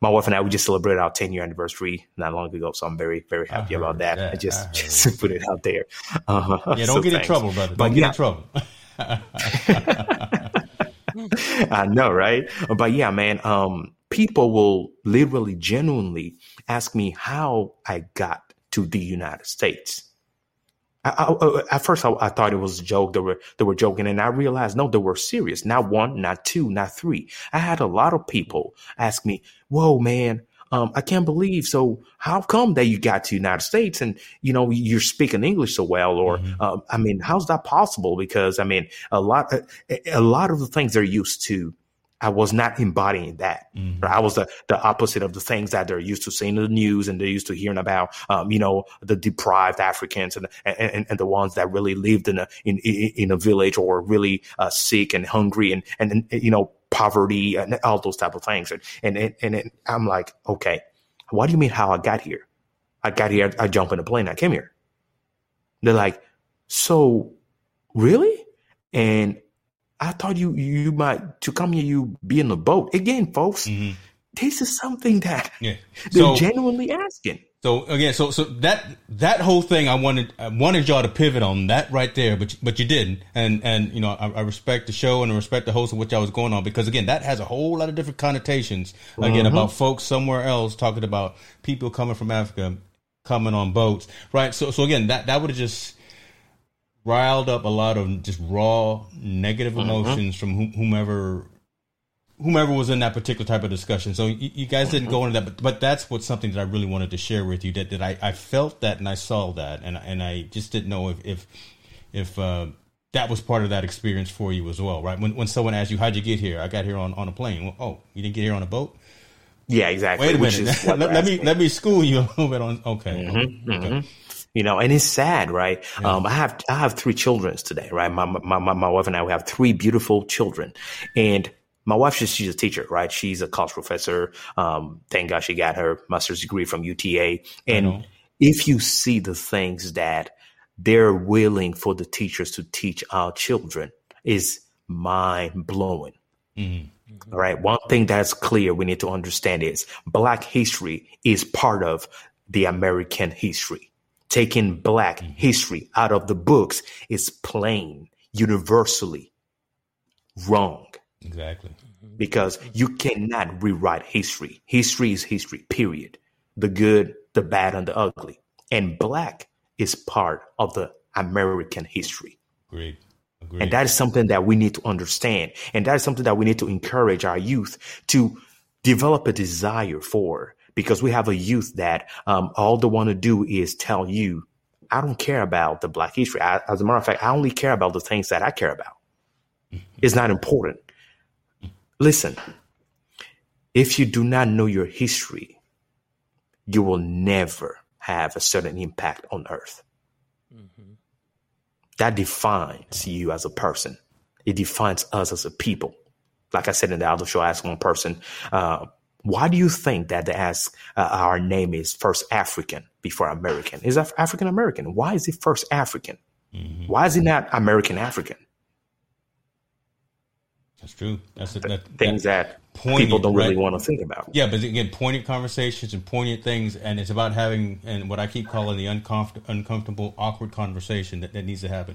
my wife and I we just celebrated our 10 year anniversary not long ago, so I'm very very happy about that. that. I just I just put it out there. Uh, yeah, don't so get thanks. in trouble, brother. Don't but, get yeah. in trouble. I know, right? But yeah, man. Um, people will literally, genuinely ask me how I got to the United States. I, I, at first, I, I, thought it was a joke. They were they were joking, and I realized no, they were serious. Not one, not two, not three. I had a lot of people ask me, "Whoa, man, um, I can't believe. So, how come that you got to the United States and you know you're speaking English so well? Or, mm-hmm. uh, I mean, how's that possible? Because I mean, a lot, a, a lot of the things they're used to I was not embodying that. Mm-hmm. I was the, the opposite of the things that they're used to seeing in the news and they're used to hearing about, um, you know, the deprived Africans and, and, and the ones that really lived in a, in, in a village or really uh, sick and hungry and, and, and, you know, poverty and all those type of things. And, and, and, and I'm like, okay, what do you mean how I got here? I got here, I jumped in a plane, I came here. They're like, so really? And I thought you you might to come here you be in the boat again, folks. Mm-hmm. This is something that yeah. they're so, genuinely asking. So again, so so that that whole thing, I wanted I wanted y'all to pivot on that right there, but but you didn't, and and you know I, I respect the show and I respect the host of what y'all was going on because again that has a whole lot of different connotations. Again, mm-hmm. about folks somewhere else talking about people coming from Africa coming on boats, right? So so again that that would have just riled up a lot of just raw negative mm-hmm. emotions mm-hmm. from whomever whomever was in that particular type of discussion. So you, you guys didn't go mm-hmm. into that, but, but that's what something that I really wanted to share with you that, that I, I felt that and I saw that and and I just didn't know if if if uh, that was part of that experience for you as well, right? When when someone asks you how'd you get here, I got here on, on a plane. Well, oh, you didn't get here on a boat. Yeah, exactly. Wait a minute. let, let me let me school you a little bit on. Okay. Mm-hmm, okay. You know, and it's sad, right? Yeah. Um, I have, I have three children today, right? My, my, my, my wife and I, we have three beautiful children and my wife, she's, she's a teacher, right? She's a college professor. Um, thank God she got her master's degree from UTA. And if you see the things that they're willing for the teachers to teach our children is mind blowing. Mm-hmm. All right. One thing that's clear we need to understand is black history is part of the American history taking black mm-hmm. history out of the books is plain, universally wrong. Exactly. Because you cannot rewrite history. History is history, period. The good, the bad, and the ugly. And black is part of the American history. Great. Agreed. And that is something that we need to understand. And that is something that we need to encourage our youth to develop a desire for because we have a youth that um, all they want to do is tell you, I don't care about the Black history. I, as a matter of fact, I only care about the things that I care about. Mm-hmm. It's not important. Listen, if you do not know your history, you will never have a certain impact on earth. Mm-hmm. That defines you as a person. It defines us as a people. Like I said in the other show, I asked one person, uh, why do you think that they ask uh, our name is first African before American? Is African American? Why is it first African? Mm-hmm. Why is it not American African? That's true. That's that, things that, that people don't really right? want to think about. Yeah, but again, poignant conversations and poignant things, and it's about having and what I keep calling the uncomfortable, uncomfortable, awkward conversation that, that needs to happen.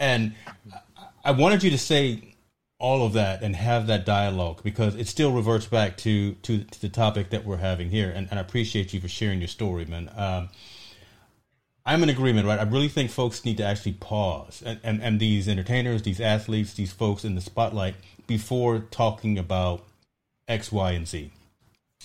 And I wanted you to say all of that and have that dialogue because it still reverts back to to, to the topic that we're having here. And, and, I appreciate you for sharing your story, man. Um, I'm in agreement, right? I really think folks need to actually pause and, and, and these entertainers, these athletes, these folks in the spotlight before talking about X, Y, and Z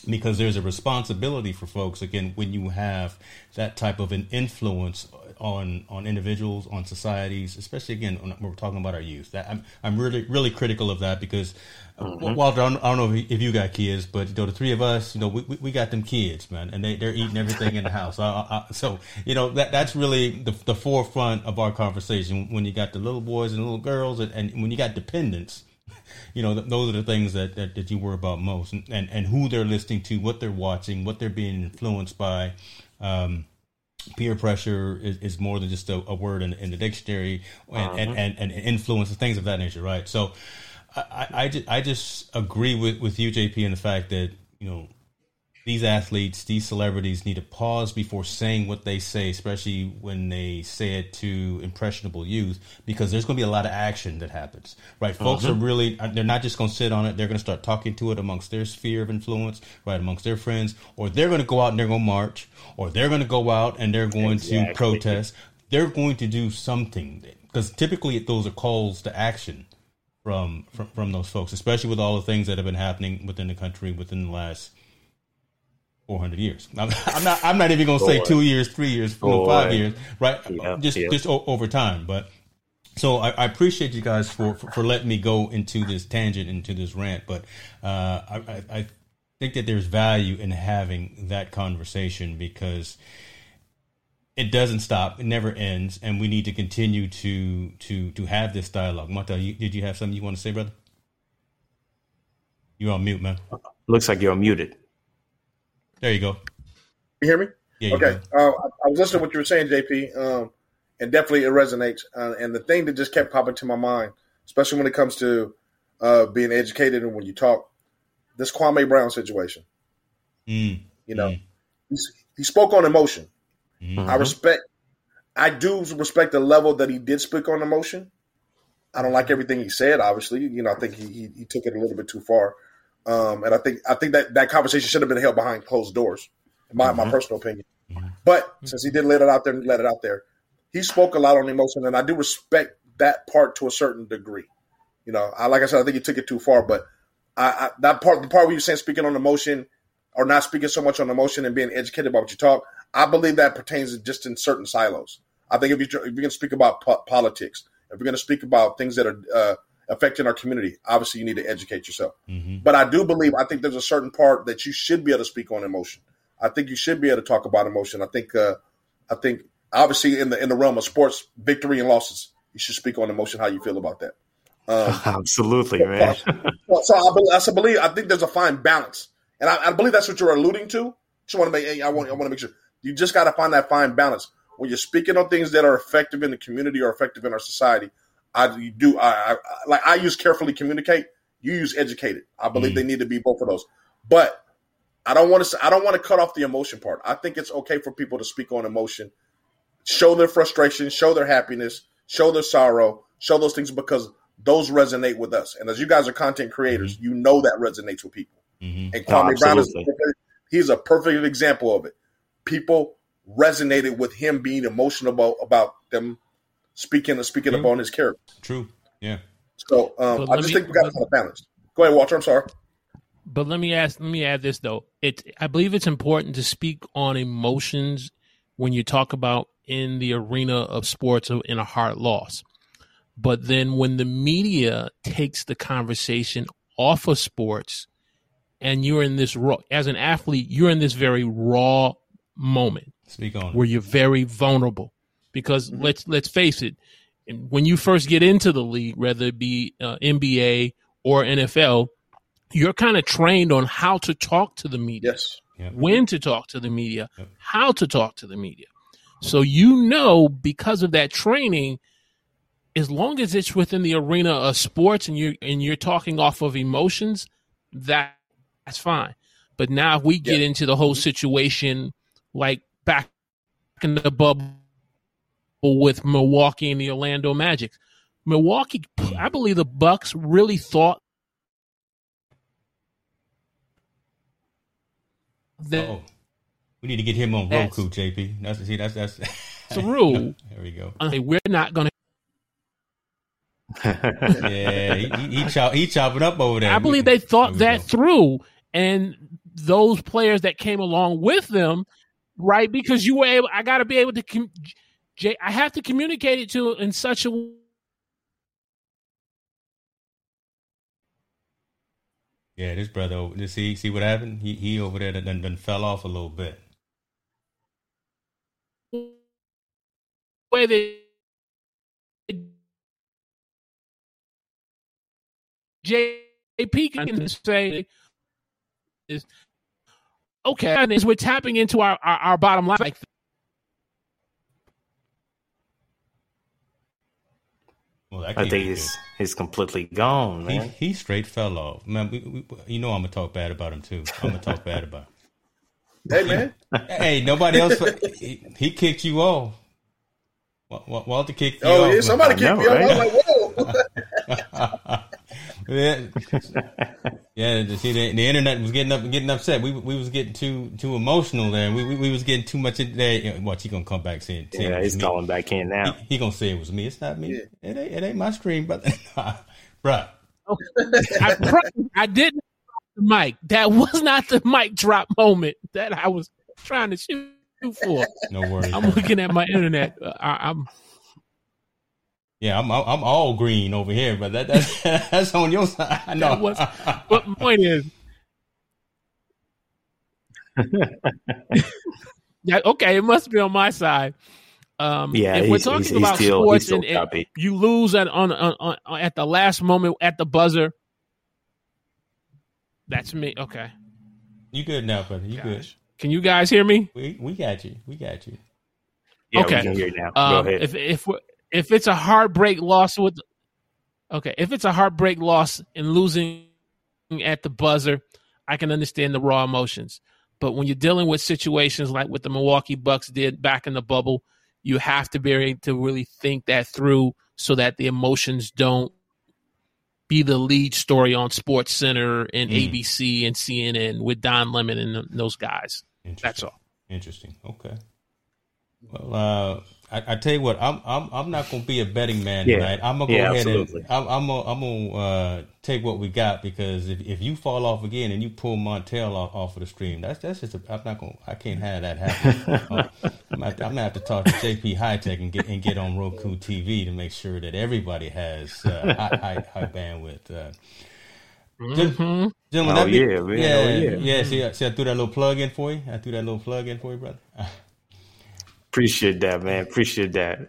because there's a responsibility for folks again when you have that type of an influence on on individuals on societies especially again when we're talking about our youth that i'm, I'm really really critical of that because uh, mm-hmm. walter I don't, I don't, know if you got kids but you know the three of us you know we, we got them kids man and they, they're eating everything in the house I, I, so you know that that's really the, the forefront of our conversation when you got the little boys and little girls and, and when you got dependents you know, those are the things that, that, that you worry about most and, and, and, who they're listening to, what they're watching, what they're being influenced by. Um, peer pressure is, is more than just a, a word in, in, the dictionary and, uh-huh. and, and, and, influence and things of that nature, right? So I, I, I, just, I just agree with, with you, JP, in the fact that, you know, these athletes, these celebrities need to pause before saying what they say, especially when they say it to impressionable youth, because there's going to be a lot of action that happens, right? Folks are really, uh, they're not just going to sit on it. They're going to start talking to it amongst their sphere of influence, right? Amongst their friends, or they're going to go out and they're going to march, or they're going to go out and they're going exactly. to protest. They're going to do something because typically those are calls to action from, from, from those folks, especially with all the things that have been happening within the country within the last 400 years. I'm, I'm not. I'm not even going to say two years, three years, four, five years, right? Yep, just yep. just o- over time. But so I, I, appreciate you guys for, for, for letting me go into this tangent, into this rant. But uh, I, I think that there's value in having that conversation because it doesn't stop. It never ends, and we need to continue to to to have this dialogue. Mata, you, did you have something you want to say, brother? You're on mute, man. Looks like you're muted. There you go. You hear me? Yeah. okay. Uh, I was listening to what you were saying, JP, um, and definitely it resonates. Uh, and the thing that just kept popping to my mind, especially when it comes to uh, being educated and when you talk, this Kwame Brown situation. Mm. You know, mm. he spoke on emotion. Mm-hmm. I respect. I do respect the level that he did speak on emotion. I don't like everything he said. Obviously, you know, I think he, he, he took it a little bit too far. Um, and I think I think that that conversation should have been held behind closed doors, in my, mm-hmm. my personal opinion. But since he did let it out there, let it out there. He spoke a lot on emotion, and I do respect that part to a certain degree. You know, I like I said, I think he took it too far, but I, I that part, the part where you're saying speaking on emotion or not speaking so much on emotion and being educated about what you talk, I believe that pertains just in certain silos. I think if you if you're going to speak about po- politics, if you're going to speak about things that are uh, affecting our community, obviously you need to educate yourself. Mm-hmm. But I do believe I think there's a certain part that you should be able to speak on emotion. I think you should be able to talk about emotion. I think uh, I think obviously in the in the realm of sports, victory and losses, you should speak on emotion. How you feel about that? Um, Absolutely, man. so I, I, believe I think there's a fine balance, and I, I believe that's what you're alluding to. Just want to make I want I want to make sure you just got to find that fine balance when you're speaking on things that are effective in the community or effective in our society. I do. I, I like. I use carefully communicate. You use educated. I believe mm. they need to be both of those. But I don't want to. I don't want to cut off the emotion part. I think it's okay for people to speak on emotion, show their frustration, show their happiness, show their sorrow, show those things because those resonate with us. And as you guys are content creators, mm-hmm. you know that resonates with people. Mm-hmm. And Kwame oh, Brown is he's a perfect example of it. People resonated with him being emotional about, about them speaking of speaking True. upon his character. True. Yeah. So um, I just me, think we got to balance. Go ahead, Walter. I'm sorry. But let me ask. Let me add this though. It. I believe it's important to speak on emotions when you talk about in the arena of sports in a hard loss. But then when the media takes the conversation off of sports, and you're in this raw as an athlete, you're in this very raw moment. Speak on where you're very vulnerable because mm-hmm. let's let's face it, when you first get into the league, whether it be uh, NBA or NFL, you're kind of trained on how to talk to the media, yes, yep. when to talk to the media, yep. how to talk to the media. So you know because of that training, as long as it's within the arena of sports and you and you're talking off of emotions, that that's fine. But now if we get into the whole situation like back in the bubble with Milwaukee and the Orlando Magic. Milwaukee, I believe the Bucks really thought that. Oh, we need to get him on Roku, JP. That's see, that's that's the rule. there we go. Okay, we're not going to. yeah, he, he, chop, he chopping up over there. I believe they thought that go. through, and those players that came along with them, right? Because you were able, I got to be able to Jay, I have to communicate it to in such a Yeah, this brother, see see what happened? He he over there done, done fell off a little bit. Way they JP can say is okay, and is we're tapping into our, our, our bottom line like Well, I think he's he's completely gone, man. He, he straight fell off, man. We, we, you know, I'm gonna talk bad about him too. I'm gonna talk bad about. Him. Hey man. hey, nobody else. He, he kicked you off. Walter kicked you oh, off. yeah, somebody kicked me right? off. I was like, whoa. yeah, yeah. See, the, the, internet was getting up, getting upset. We we was getting too too emotional there. We we, we was getting too much in there. Watch, he gonna come back saying, "Yeah, he's me. calling back in now." He, he, gonna say it was me. It's not me. Yeah. It ain't it ain't my stream, brother. Bruh. I, I didn't drop the mic. That was not the mic drop moment that I was trying to shoot for. No worries. I'm looking at my internet. Uh, I, am Yeah, I'm I'm all green over here, but that that's, that's on your side. I know. Was, but the point is, yeah, okay, it must be on my side. Um, yeah, if we're talking he's, about he's still, sports and, and, you lose at on, on, on at the last moment at the buzzer, that's me. Okay, you good now, brother? You Gosh. good? Can you guys hear me? We we got you. We got you. Yeah, okay. we can hear you now. Um, Go ahead. If if if it's a heartbreak loss with, okay, if it's a heartbreak loss and losing at the buzzer, I can understand the raw emotions. But when you're dealing with situations like what the Milwaukee Bucks did back in the bubble, you have to be able to really think that through so that the emotions don't be the lead story on Sports Center and mm. ABC and CNN with Don Lemon and those guys. That's all. Interesting. Okay. Well, uh, I, I, tell you what, I'm I'm I'm not gonna be a betting man yeah. tonight. I'm gonna go yeah, ahead absolutely. and I'm I'm gonna, I'm gonna uh, take what we got because if, if you fall off again and you pull Montel off, off of the stream, that's that's just a, I'm not gonna I can't have that happen. uh, I'm, gonna, I'm, gonna have to talk to JP High Tech and get and get on Roku TV to make sure that everybody has uh, high, high, high bandwidth. Uh, mm-hmm. Gentlemen, oh, yeah, man. yeah, oh, yeah, yeah. See, see, I threw that little plug in for you. I threw that little plug in for you, brother. Appreciate that, man. Appreciate that.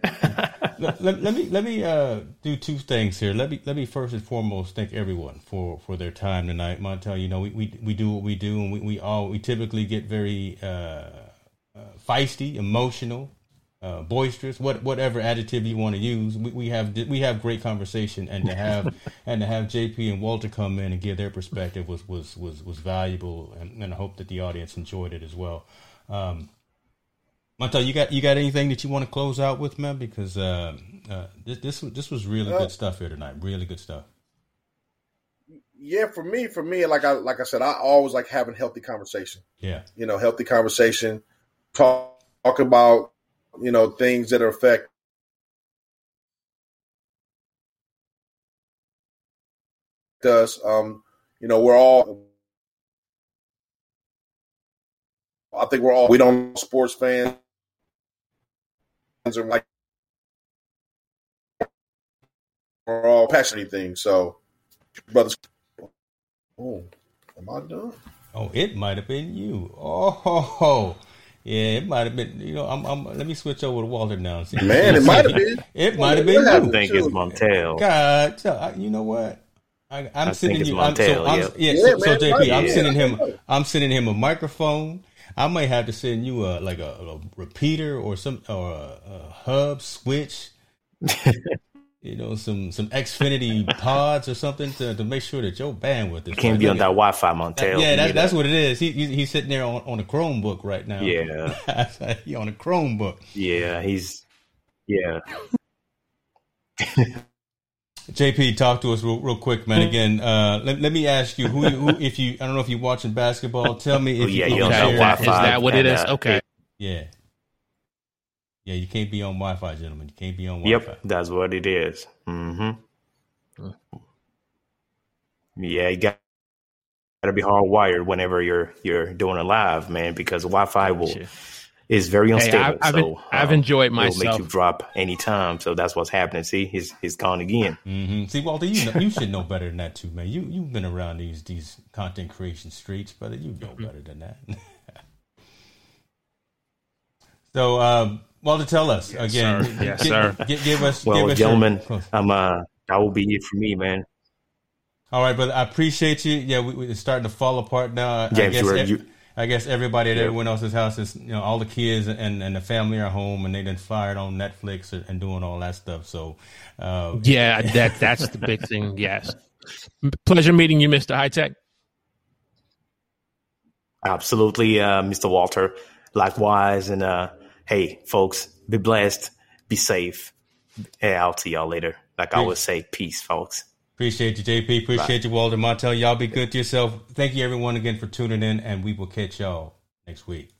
let, let, let, me let me uh, do two things here. Let me let me first and foremost thank everyone for, for their time tonight. Montel, you know we, we, we do what we do, and we, we all we typically get very uh, uh, feisty, emotional, uh, boisterous, what whatever adjective you want to use. We, we have we have great conversation, and to have and to have JP and Walter come in and give their perspective was was was was valuable, and, and I hope that the audience enjoyed it as well. Um, Montel, you got you got anything that you want to close out with, man? Because uh, uh, this this this was really uh, good stuff here tonight. Really good stuff. Yeah, for me, for me, like I like I said, I always like having healthy conversation. Yeah, you know, healthy conversation. Talk talk about you know things that affect us. Um, you know, we're all. I think we're all we don't sports fans are like are all passionate things. So, brothers, oh, am I done? Oh, it might have been you. Oh, yeah, it might have been. You know, I'm. I'm let me switch over to Walter now. See, Man, it might have been. It might have been you. I think it's Montel. God, so, you know what? I, am sending you. I'm, so, I'm, yeah, yeah, so, so JP, I'm sending him. I'm sending him a microphone I might have to send you a like a, a repeater or some or a, a hub switch. you know, some some Xfinity pods or something to, to make sure that your bandwidth is. Can't be on that Wi-Fi, Montel. Yeah, that, that's what it is. He, he's sitting there on, on a Chromebook right now. Yeah, he on a Chromebook. Yeah, he's yeah. JP, talk to us real, real quick, man. Again, uh, let, let me ask you who, who, if you, I don't know if you're watching basketball. Tell me if oh, yeah, you, you don't have Wi-Fi. Is that what it is? Uh, okay. Yeah. Yeah, you can't be on Wi-Fi, gentlemen. You can't be on Wi-Fi. Yep, that's what it is. Mm-hmm. Yeah, you got to be hardwired whenever you're you're doing a live, man, because Wi-Fi will is very unstable. Hey, I, have so I've um, enjoyed myself. It'll make you drop anytime. So that's what's happening. See, he's he's gone again. Mm-hmm. See, Walter, you know, you should know better than that too, man. You you've been around these these content creation streets, brother. You know mm-hmm. better than that. so, um, Walter, tell us yes, again. Sir. Yes, sir. Give, give us. Well, give us gentlemen, your... I'm uh, that will be it for me, man. All right, brother. I appreciate you. Yeah, we, are starting to fall apart now. James, I guess, you, I guess everybody at everyone else's house is, you know, all the kids and, and the family are home and they done fired on Netflix and doing all that stuff. So, uh, yeah, that that's the big thing. Yes. Pleasure meeting you, Mr. High Tech. Absolutely, uh, Mr. Walter. Likewise, and uh, hey, folks, be blessed, be safe. And I'll see y'all later. Like I always say, peace, folks. Appreciate you, JP. Appreciate Bye. you, Walter Montel. Y'all be good to yourself. Thank you, everyone, again for tuning in, and we will catch y'all next week.